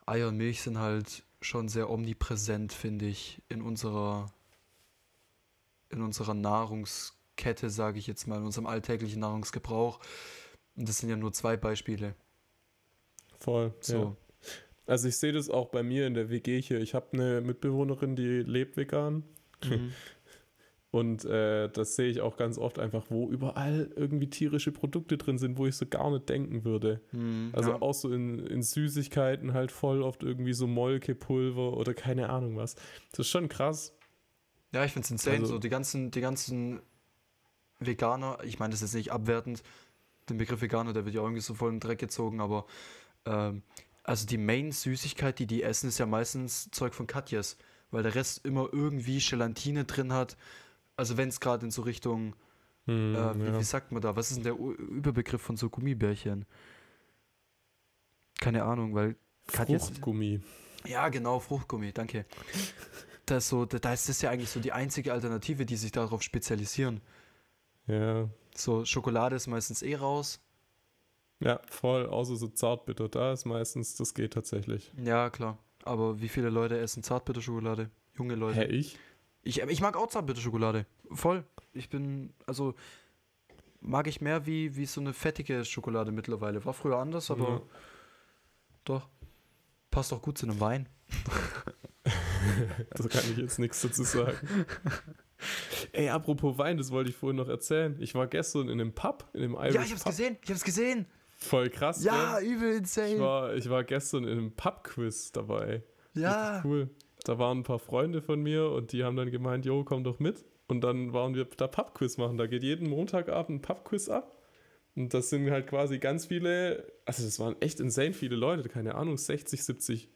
Eier und Milch sind halt schon sehr omnipräsent, finde ich, in unserer, in unserer Nahrungskette, sage ich jetzt mal, in unserem alltäglichen Nahrungsgebrauch. Und das sind ja nur zwei Beispiele. Voll. So. Ja. Also ich sehe das auch bei mir in der WG hier. Ich habe eine Mitbewohnerin, die lebt vegan. Mhm. Und äh, das sehe ich auch ganz oft einfach, wo überall irgendwie tierische Produkte drin sind, wo ich so gar nicht denken würde. Mhm, Also ja. auch so in, in Süßigkeiten halt voll oft irgendwie so Molkepulver oder keine Ahnung was. Das ist schon krass. Ja, ich finde es insane. Also- so die ganzen, die ganzen Veganer, ich meine, das ist nicht abwertend, den Begriff Veganer, der wird ja auch irgendwie so voll den Dreck gezogen, aber ähm, also die Main-Süßigkeit, die die essen, ist ja meistens Zeug von Katjes, weil der Rest immer irgendwie Gelatine drin hat. Also wenn es gerade in so Richtung, Hm, äh, wie, ja. wie sagt man da, was ist denn der U Überbegriff von so Gummibärchen? Keine Ahnung, weil Fruchtgummi. ja, genau, Fruchtgummi, danke. Das so, da da ist das ja eigentlich so die einzige Alternative, die sich darauf spezialisieren. Ja. So, Schokolade ist meistens eh raus. Ja, voll. Außer so Zartbitter. Da ist meistens, das geht tatsächlich. Ja, klar. Aber wie viele Leute essen Zartbitterschokolade? Junge Leute. Hä, ich? Ich, ich mag auch Zartbitterschokolade. Voll. Ich bin, also, mag ich mehr wie, wie so eine fettige Schokolade mittlerweile. War früher anders, aber Ja. doch. Passt auch gut zu einem Wein. Da kann ich jetzt nichts dazu sagen. Ey, apropos Wein, das wollte ich vorhin noch erzählen. Ich war gestern in einem Pub, in einem Irish ja, ich hab's Pub. gesehen. Ich hab's gesehen. Voll krass, Ja, gell? übel Ich insane. war, ich war gestern in einem Pub-Quiz dabei. ja. Richtig cool. Da waren ein paar Freunde von mir und die haben dann gemeint, jo, komm doch mit. Und dann waren wir da Pub-Quiz machen. Da geht jeden Montagabend ein Pub-Quiz ab. Und das sind halt quasi ganz viele, also das waren echt insane viele Leute, keine Ahnung, 60, 70,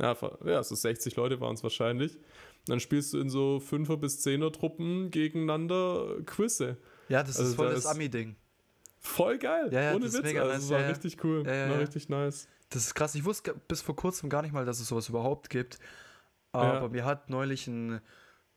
ja, ja so 60 Leute waren es wahrscheinlich. Und dann spielst du in so 5er bis 10er Truppen gegeneinander Quizze. Ja, das Also ist voll da das Ami-Ding. Voll geil, Ja, ja, ohne Witz. mega also nice, war ja, richtig cool, war richtig nice. Das ist krass. Ich wusste bis vor kurzem gar nicht mal, dass es sowas überhaupt gibt. Ja. Aber mir hat neulich ein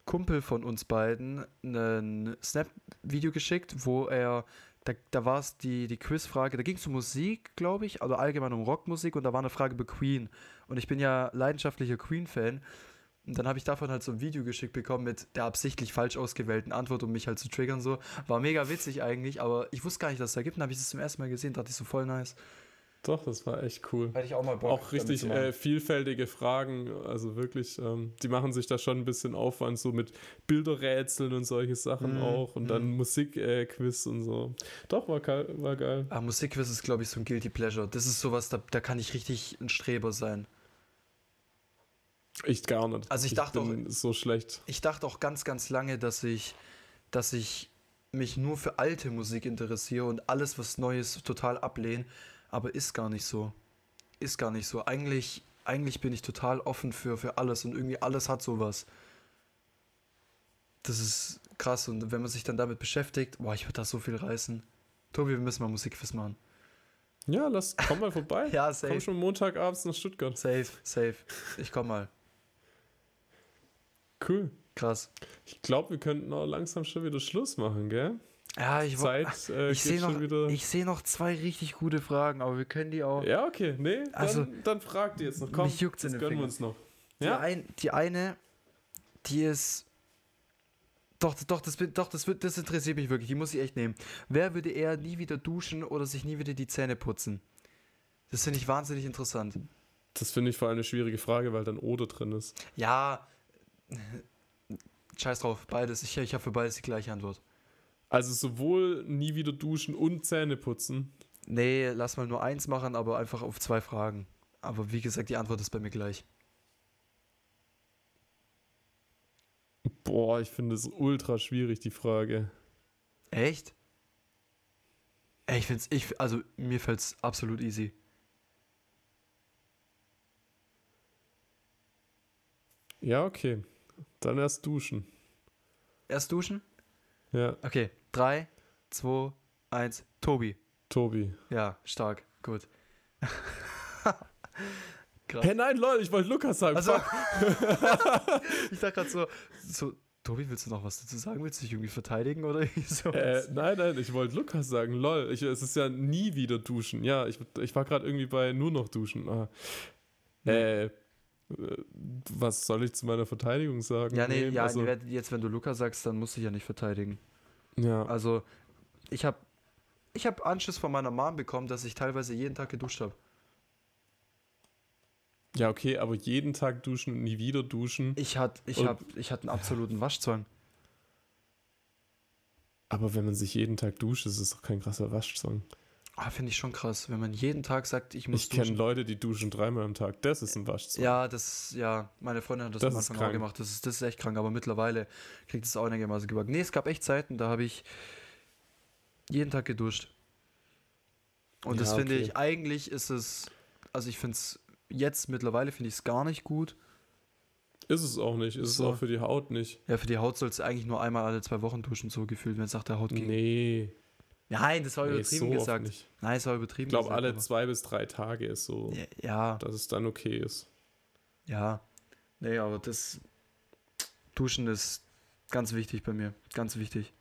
Kumpel von uns beiden ein Snap-Video geschickt, wo er, da, da war es die, die Quizfrage, da ging es um Musik, glaube ich, also allgemein um Rockmusik und da war eine Frage über Queen. Und ich bin ja leidenschaftlicher Queen-Fan. Und dann habe ich davon halt so ein Video geschickt bekommen mit der absichtlich falsch ausgewählten Antwort, um mich halt zu triggern. So. War mega witzig eigentlich, aber ich wusste gar nicht, dass es da gibt. Dann habe ich das zum ersten Mal gesehen, dachte ich so voll nice. Doch, das war echt cool. Hätte ich auch mal Bock. Auch richtig äh, vielfältige Fragen, also wirklich, ähm, die machen sich da schon ein bisschen Aufwand, so mit Bilderrätseln und solche Sachen Mhm, auch und dann mhm. Musikquiz und so. Doch, war, geil- war geil. Ah, Musikquiz ist, glaube ich, so ein Guilty Pleasure. Das ist sowas, da, da kann ich richtig ein Streber sein. Echt gar nicht. Also ich dachte bin so schlecht. Ich dachte auch ganz, ganz lange, dass ich, dass ich mich nur für alte Musik interessiere und alles, was Neues, total ablehne. Aber ist gar nicht so. Ist gar nicht so. Eigentlich, eigentlich bin ich total offen für, für alles und irgendwie alles hat sowas. Das ist krass und wenn man sich dann damit beschäftigt, boah, ich würde da so viel reißen. Tobi, wir müssen mal Musikquiz machen. Ja, lass, komm mal vorbei. Ja, Komm safe. schon Montagabends nach Stuttgart. Safe, safe. Ich komm mal. Cool. Krass. Ich glaube, wir könnten auch langsam schon wieder Schluss machen, gell? Ja, ich, Zeit äh, ich sehe noch, wieder. ich seh noch zwei richtig gute Fragen, aber wir können die auch. ja, okay. Nee, dann, Also, dann frag die jetzt noch. Komm, mich juckt's in das den gönnen wir Fingern. uns noch. Die, Ja? ein, die eine, die ist. Doch, doch, das, doch das, das interessiert mich wirklich. Die muss ich echt nehmen. Wer würde eher nie wieder duschen oder sich nie wieder die Zähne putzen? Das finde ich wahnsinnig interessant. Das finde ich vor allem eine schwierige Frage, weil dann Oder drin ist. Ja, scheiß drauf, beides. Ich, ich habe für beides die gleiche Antwort. Also sowohl nie wieder duschen und Zähne putzen. Nee, lass mal nur eins machen, aber einfach auf zwei Fragen. Aber wie gesagt, die Antwort ist bei mir gleich. Boah, ich finde es ultra schwierig, die Frage. Echt? Ey, ich find's, ich, also mir fällt's absolut easy. Ja, okay. Dann erst duschen. Erst duschen? Ja, Okay, 3, 2, 1, Tobi. Tobi. Ja, stark, gut. Krass. Hä, nein, Leute, ich wollte Lukas sagen. Also, ich dachte gerade so, so, Tobi, willst du noch was dazu sagen? Willst du dich irgendwie verteidigen oder irgendwie so? Äh, nein, nein, ich wollte Lukas sagen. Lol, ich, es ist ja nie wieder duschen. Ja, ich, ich war gerade irgendwie bei nur noch duschen. Ah. Äh, was soll ich zu meiner Verteidigung sagen? Ja, nee, Nee, ja, also- jetzt, wenn du Luca sagst, dann musst du dich ja nicht verteidigen. Ja, Also, ich habe ich hab Anschiss von meiner Mom bekommen, dass ich teilweise jeden Tag geduscht habe. ja, okay, aber jeden Tag duschen und nie wieder duschen. Ich hatte ich Und- hab, ich hatte einen absoluten Waschzwang. Aber wenn man sich jeden Tag duscht, ist es doch kein krasser Waschzwang. Ah, finde ich schon krass, wenn man jeden Tag sagt, ich muss Ich kenne duschen. Leute, die duschen dreimal am Tag. Das ist ein Waschzwang. Ja, das, ja, meine Freundin hat das, Das am Anfang auch krank. gemacht. Das ist, das ist echt krank, aber mittlerweile kriegt es auch einigermaßen gebacken. Nee, es gab echt Zeiten, da habe ich jeden Tag geduscht. Und das Ja, finde okay. ich, eigentlich ist es, also ich finde es, jetzt mittlerweile finde ich es gar nicht gut. Ist es auch nicht. Ist So. es auch für die Haut nicht. Ja, für die Haut sollst du eigentlich nur einmal alle zwei Wochen duschen, so gefühlt, wenn es nach der Haut ging. Nee, Nein, das war nee übertrieben so gesagt. Nein, es war übertrieben Ich glaube, gesagt. alle aber- zwei bis drei Tage ist so, Ja, dass es dann okay ist. ja. Nee, aber das Duschen ist ganz wichtig bei mir. Ganz wichtig.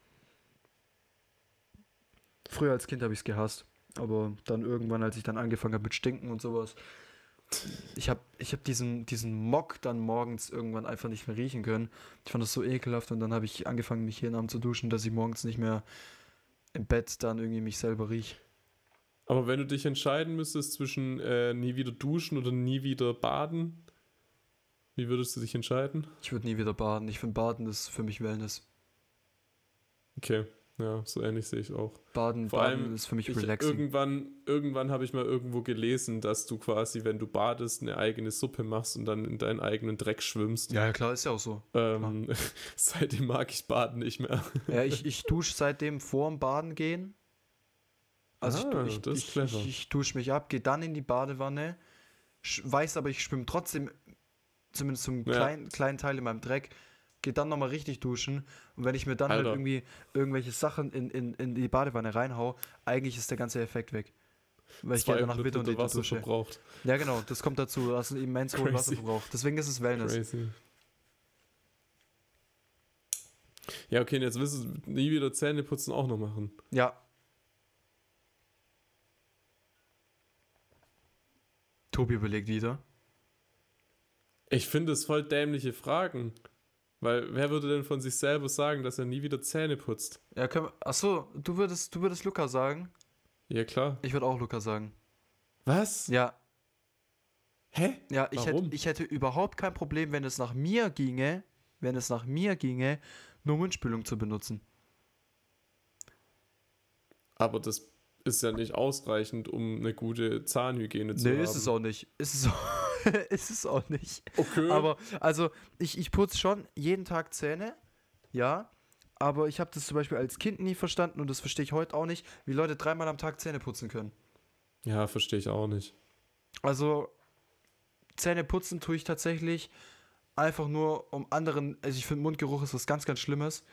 Früher als Kind habe ich es gehasst. Aber dann irgendwann, als ich dann angefangen habe mit Stinken und sowas, ich habe ich hab diesen, diesen Mock dann morgens irgendwann einfach nicht mehr riechen können. Ich fand das so ekelhaft und dann habe ich angefangen, mich jeden Abend zu duschen, dass ich morgens nicht mehr im Bett dann irgendwie mich selber riech. Aber wenn du dich entscheiden müsstest zwischen äh, nie wieder duschen oder nie wieder baden, wie würdest du dich entscheiden? Ich würde nie wieder baden. Ich finde Baden ist für mich Wellness. Okay, ja, so ähnlich sehe ich auch. Baden, Vor Baden allem, ist für mich Ich, relaxing. irgendwann irgendwann habe ich mal irgendwo gelesen, dass du quasi, wenn du badest, eine eigene Suppe machst und dann in deinen eigenen Dreck schwimmst. Ja, ja, klar, ist ja auch so. Ähm, seitdem mag ich Baden nicht mehr. Ja, ich, ich dusche seitdem vorm Baden gehen. Also ich, Ah, ich, das ist ich, clever. ich, ich dusche mich ab, gehe dann in die Badewanne, weiß aber, ich schwimme trotzdem zumindest zum Ja. kleinen, kleinen Teil in meinem Dreck, gehe dann nochmal richtig duschen und wenn ich mir dann halt Alter. irgendwie irgendwelche Sachen in, in, in die Badewanne reinhau, eigentlich ist der ganze Effekt weg. Weil ich gehe danach 200 wieder unter Liter die Wasser Dusche. verbraucht. Ja, genau, das kommt dazu. Du hast einen immens hohen. Wasserverbrauch. Deswegen ist es Wellness. Crazy. Ja, okay, und jetzt willst du nie wieder Zähne putzen auch noch machen. Ja. Tobi überlegt wieder. Ich finde es voll dämliche Fragen. Weil wer würde denn von sich selber sagen, dass er nie wieder Zähne putzt? Ja, können wir, achso, du würdest, du würdest Luca sagen. Ja, klar. Ich würde auch Luca sagen. Was? Ja, Hä? ja, ich hätte, Warum? ich hätte überhaupt kein Problem, wenn es nach mir ginge, wenn es nach mir ginge, nur Mundspülung zu benutzen. Aber das ist ja nicht ausreichend, um eine gute Zahnhygiene zu Nee, haben. ist es auch nicht. Ist es auch, ist es auch nicht. Okay. Aber, also, ich, ich putze schon jeden Tag Zähne, ja. Aber ich habe das zum Beispiel als Kind nie verstanden und das verstehe ich heute auch nicht, wie Leute dreimal am Tag Zähne putzen können. ja, verstehe ich auch nicht. Also, Zähne putzen tue ich tatsächlich einfach nur um anderen. Also, ich finde, Mundgeruch ist was ganz, ganz Schlimmes.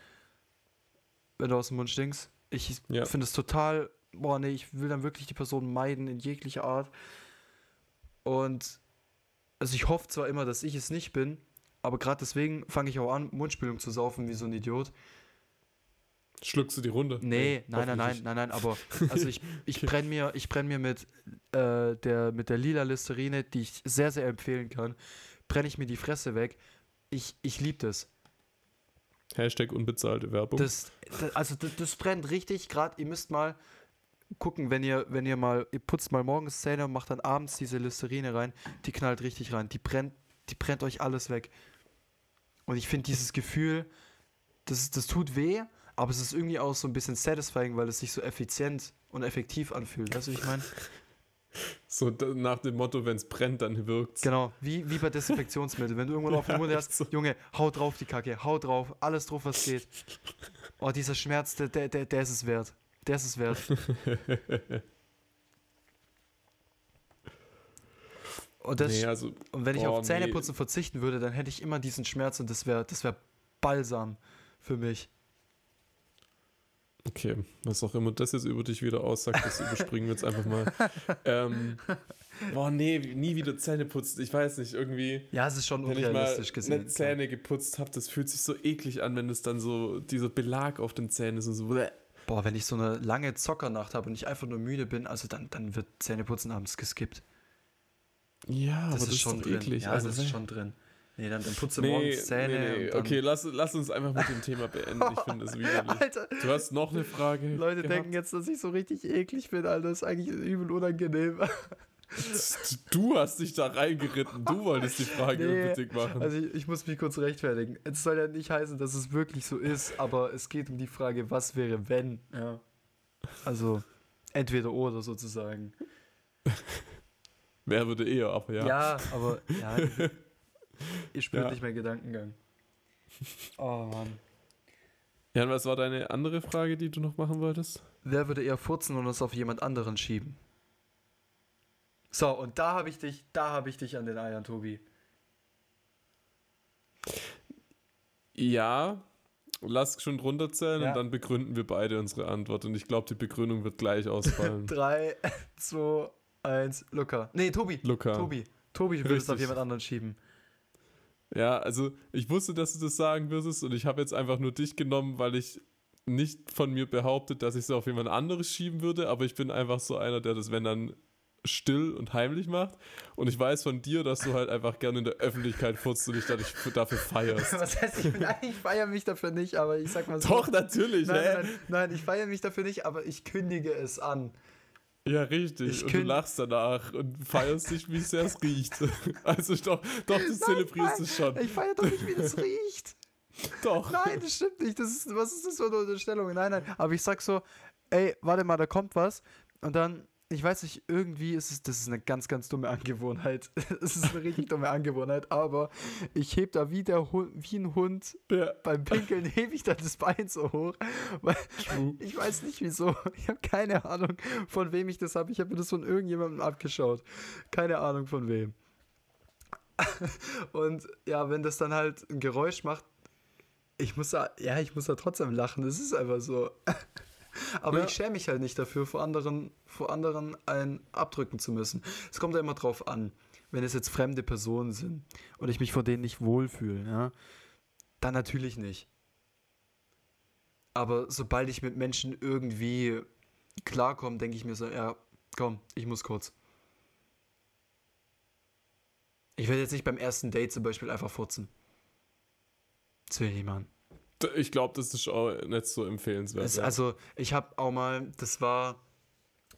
Wenn du aus dem Mund stinkst. Ich Ja. finde es total. Boah, nee, ich will dann wirklich die Person meiden in jeglicher Art. Und. Also, ich hoffe zwar immer, dass ich es nicht bin, aber gerade deswegen fange ich auch an, Mundspülung zu saufen wie so ein Idiot. Schluckst du die runter? Nee, nein, nein, nein, nein, nein, aber also ich, ich brenne mir, ich brenn mir mit, äh, der, mit der lila Listerine, die ich sehr, sehr empfehlen kann, brenne ich mir die Fresse weg. Ich, ich liebe das. Hashtag unbezahlte Werbung. das. das Also das, das brennt richtig, gerade ihr müsst mal gucken, wenn ihr, wenn ihr mal, ihr putzt mal morgens Zähne und macht dann abends diese Listerine rein, die knallt richtig rein. Die brennt, die brennt euch alles weg. Und ich finde dieses Gefühl, das, das tut weh, aber es ist irgendwie auch so ein bisschen satisfying, weil es sich so effizient und effektiv anfühlt. Weißt du, wie ich meine? so nach dem Motto, wenn es brennt, dann wirkt's. Genau, wie, wie bei Desinfektionsmittel. Wenn du irgendwann auf den Mund hast, so. Junge, hau drauf die Kacke, hau drauf, alles drauf, was geht. Oh, dieser Schmerz, der, der, der, der ist es wert. Der ist es wert. Und, das, nee, also, und wenn ich boah, auf Zähneputzen verzichten würde, dann hätte ich immer diesen Schmerz und das wäre das wär Balsam für mich. okay, was auch immer das jetzt über dich wieder aussagt, das überspringen wir jetzt einfach mal. Ähm, boah, nee, nie wieder Zähne putzen. Ich weiß nicht, irgendwie, Ja, es ist schon wenn ich mal unrealistisch gesehen. eine Zähne geputzt habe, das fühlt sich so eklig an, wenn es dann so dieser Belag auf den Zähnen ist und so. Bleh. Boah, wenn ich so eine lange Zockernacht habe und ich einfach nur müde bin, also dann, dann wird Zähneputzen abends geskippt. Ja, das aber ist schon doch drin. eklig. Ja, also, das ist schon drin. Nee, dann, dann putze Nee, morgens Zähne. nee, nee. Okay, lass, lass uns einfach mit dem Thema beenden. Ich finde das widerlich. Alter, Du hast noch eine Frage. Leute gehabt? denken jetzt, dass ich so richtig eklig bin, Alter. Das ist eigentlich übel unangenehm. Du hast dich da reingeritten. Du wolltest die Frage Nee, unbedingt machen. Also ich, ich muss mich kurz rechtfertigen. Es soll ja nicht heißen, dass es wirklich so ist, aber es geht um die Frage, was wäre, wenn. Ja. Also entweder oder sozusagen. Wer würde eher, aber ja. Ja, aber ja, ihr spürt Ja. nicht meinen Gedankengang. Oh Mann. Jan, was war deine andere Frage, die du noch machen wolltest? Wer würde eher furzen und es auf jemand anderen schieben? So, und da habe ich dich, da habe ich dich an den Eiern, Tobi. Ja, lass schon drunter zählen Ja. und dann begründen wir beide unsere Antwort. Und ich glaube, die Begründung wird gleich ausfallen. Drei, zwei, eins, Luca. Nee, Tobi. Luca. Tobi. Tobi würde es auf jemand anderen schieben. Ja, also ich wusste, dass du das sagen würdest und ich habe jetzt einfach nur dich genommen, weil ich nicht von mir behauptet, dass ich es auf jemand anderes schieben würde, aber ich bin einfach so einer, der das, wenn dann still und heimlich macht. Und ich weiß von dir, dass du halt einfach gerne in der Öffentlichkeit furzt und dich dadurch dafür feierst. Was heißt, ich, nein, ich feiere mich dafür nicht, aber ich sag mal so. Doch, natürlich, Nein, hä? nein, nein, nein, ich feiere mich dafür nicht, aber ich kündige es an. Ja, richtig. Ich und du lachst danach und feierst dich, wie sehr es riecht. Also doch, doch du zelebrierst es schon. Ich feiere doch nicht, wie das riecht. Doch. Nein, das stimmt nicht. Das ist, was ist das für eine Unterstellung? Nein, nein. Aber ich sag so, ey, warte mal, da kommt was. Und dann, ich weiß nicht, irgendwie ist es, das ist eine ganz, ganz dumme Angewohnheit. Es ist eine richtig dumme Angewohnheit, aber ich heb da wie, der Hund, wie ein Hund Ja, beim Pinkeln, hebe ich da das Bein so hoch. Weil ich weiß nicht wieso. Ich habe keine Ahnung, von wem ich das habe. Ich habe mir das von irgendjemandem abgeschaut. Keine Ahnung von wem. Und ja, wenn das dann halt ein Geräusch macht, ich muss da, ja, ich muss da trotzdem lachen. Das ist einfach so. Aber Ja. ich schäme mich halt nicht dafür, vor anderen, vor anderen einen abdrücken zu müssen. Es kommt ja immer drauf an, wenn es jetzt fremde Personen sind und ich mich vor denen nicht wohlfühle, ja, dann natürlich nicht. Aber sobald ich mit Menschen irgendwie klarkomme, denke ich mir so, ja, komm, ich muss kurz. Ich werde jetzt nicht beim ersten Date zum Beispiel einfach furzen. Das will ich nicht machen. Ich glaube, das ist auch nicht so empfehlenswert. Es, ja. also, ich habe auch mal, das war,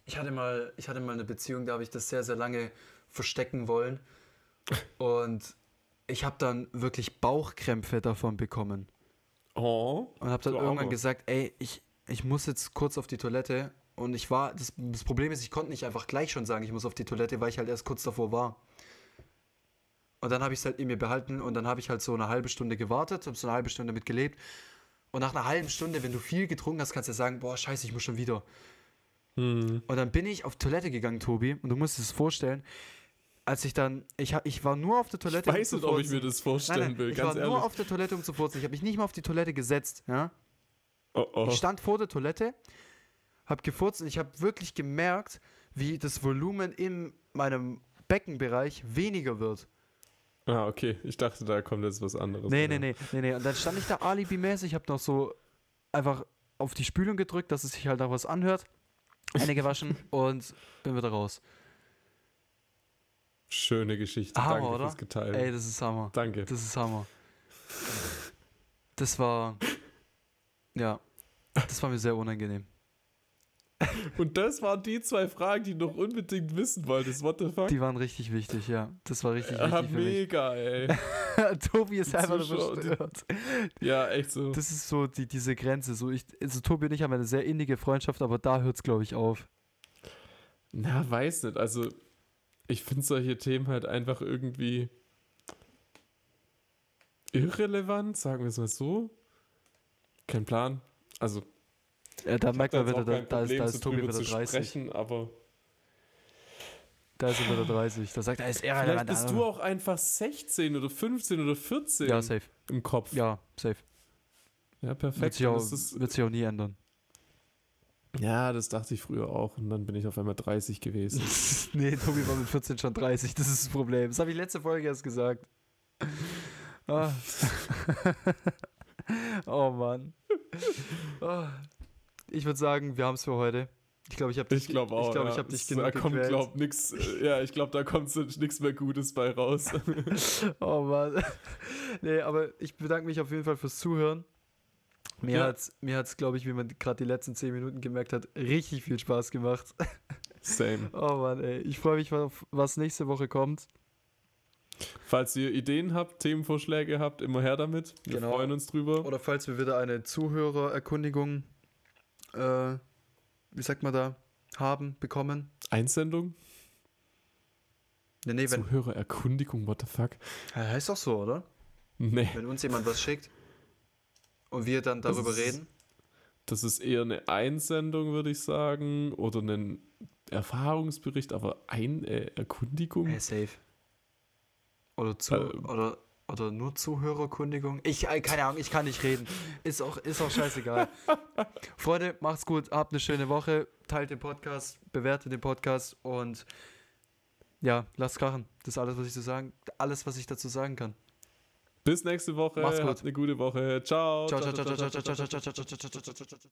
ich hatte mal, ich hatte mal eine Beziehung, da habe ich das sehr, sehr lange verstecken wollen. Und ich habe dann wirklich Bauchkrämpfe davon bekommen. oh, Und habe dann irgendwann Armer. gesagt, ey, ich, ich muss jetzt kurz auf die Toilette. Und ich war, das, das Problem ist, ich konnte nicht einfach gleich schon sagen, ich muss auf die Toilette, weil ich halt erst kurz davor war. Und dann habe ich es halt in mir behalten und dann habe ich halt so eine halbe Stunde gewartet, habe so eine halbe Stunde damit gelebt. Und nach einer halben Stunde, wenn du viel getrunken hast, kannst du ja sagen, boah, scheiße, ich muss schon wieder. hm. Und dann bin ich auf Toilette gegangen, Tobi, und du musst es vorstellen, als ich dann, ich, ich war nur auf der Toilette. ich weiß um nicht, ob ich mir das vorstellen Nein, nein, will, ich ganz war ehrlich. nur auf der Toilette, um zu furzen. Ich habe mich nicht mal auf die Toilette gesetzt, ja. oh, oh. Ich stand vor der Toilette, hab gefurzt und ich habe wirklich gemerkt, wie das Volumen in meinem Beckenbereich weniger wird. Ah, okay. Ich dachte, da kommt jetzt was anderes. Nee, Ja. nee, nee, nee, nee. Und dann stand ich da alibimäßig, hab noch so einfach auf die Spülung gedrückt, dass es sich halt auch was anhört. Hände gewaschen und bin wieder raus. Schöne Geschichte. Hammer, Danke oder? fürs Geteilt. Ey, das ist Hammer. Danke. Das ist Hammer. Das war. Ja. Das war mir sehr unangenehm. Und das waren die zwei Fragen, die du noch unbedingt wissen wolltest. What the fuck? Die waren richtig wichtig, ja. Das war richtig ah, wichtig mich. mega, ey. Tobi ist Die einfach Zuschauer, die- verstört. Ja, echt so. Das ist so die, diese Grenze. So ich, also Tobi und ich haben eine sehr innige Freundschaft, aber da hört es, glaube ich, auf. Na, weiß nicht. Also, ich finde solche Themen halt einfach irgendwie irrelevant, sagen wir es mal so. Kein Plan. Also, Ja, da ich merkt man wieder, da, da, ist, da ist Tobi wieder zu 30. sprechen, aber Da ist er wieder 30. Da sagt er, er ist vielleicht irrelevant. bist du auch einfach 16 oder 15 oder 14 Ja, safe. im Kopf. Ja, safe. Ja, Wird perfekt. sich, Dann auch, ist das- wird sich auch nie ändern. ja, das dachte ich früher auch. Und dann bin ich auf einmal 30 gewesen. nee, Tobi war mit 14 schon 30. Das ist das Problem. Das habe ich letzte Folge erst gesagt. Ah. oh Mann. Oh. Ich würde sagen, wir haben es für heute. Ich glaube, ich habe dich, Ich glaube auch. ich glaub, ja. ich hab dich da genug kommt, gequält. glaub, nix, äh, Ja, ich glaube, da kommt nichts mehr Gutes bei raus. Oh Mann. nee, aber ich bedanke mich auf jeden Fall fürs Zuhören. Mir Ja. hat's, mir hat's, glaube ich, wie man gerade die letzten 10 Minuten gemerkt hat, richtig viel Spaß gemacht. Same. Oh Mann, ey. Ich freue mich was nächste Woche kommt. Falls ihr Ideen habt, Themenvorschläge habt, immer her damit. Wir Genau. freuen uns drüber. Oder falls wir wieder eine Zuhörererkundigung, äh, wie sagt man da, haben, bekommen. Einsendung? Nee, nee, wenn. Zuhörererkundigung, what the fuck? Ja, heißt doch so, oder? Nee, Wenn uns jemand was schickt und wir dann Das darüber ist- reden. das ist eher eine Einsendung, würde ich sagen. Oder ein Erfahrungsbericht, aber ein äh, Erkundigung? Hey, safe. Oder, zu, Ähm. oder, oder nur Zuhörerkundigung. Ich, äh, keine Ahnung, ich kann nicht reden. Ist auch, ist auch scheißegal. Freunde, macht's gut, habt eine schöne Woche, teilt den Podcast, bewertet den Podcast und ja, lasst krachen. Das ist alles, was ich zu sagen, alles, was ich dazu sagen kann. Bis nächste Woche. Macht's gut. Habt eine gute Woche. Ciao. Ciao, ciao, ciao, ciao, ciao, ciao, ciao, ciao, ciao, ciao, ciao, ciao, ciao, ciao.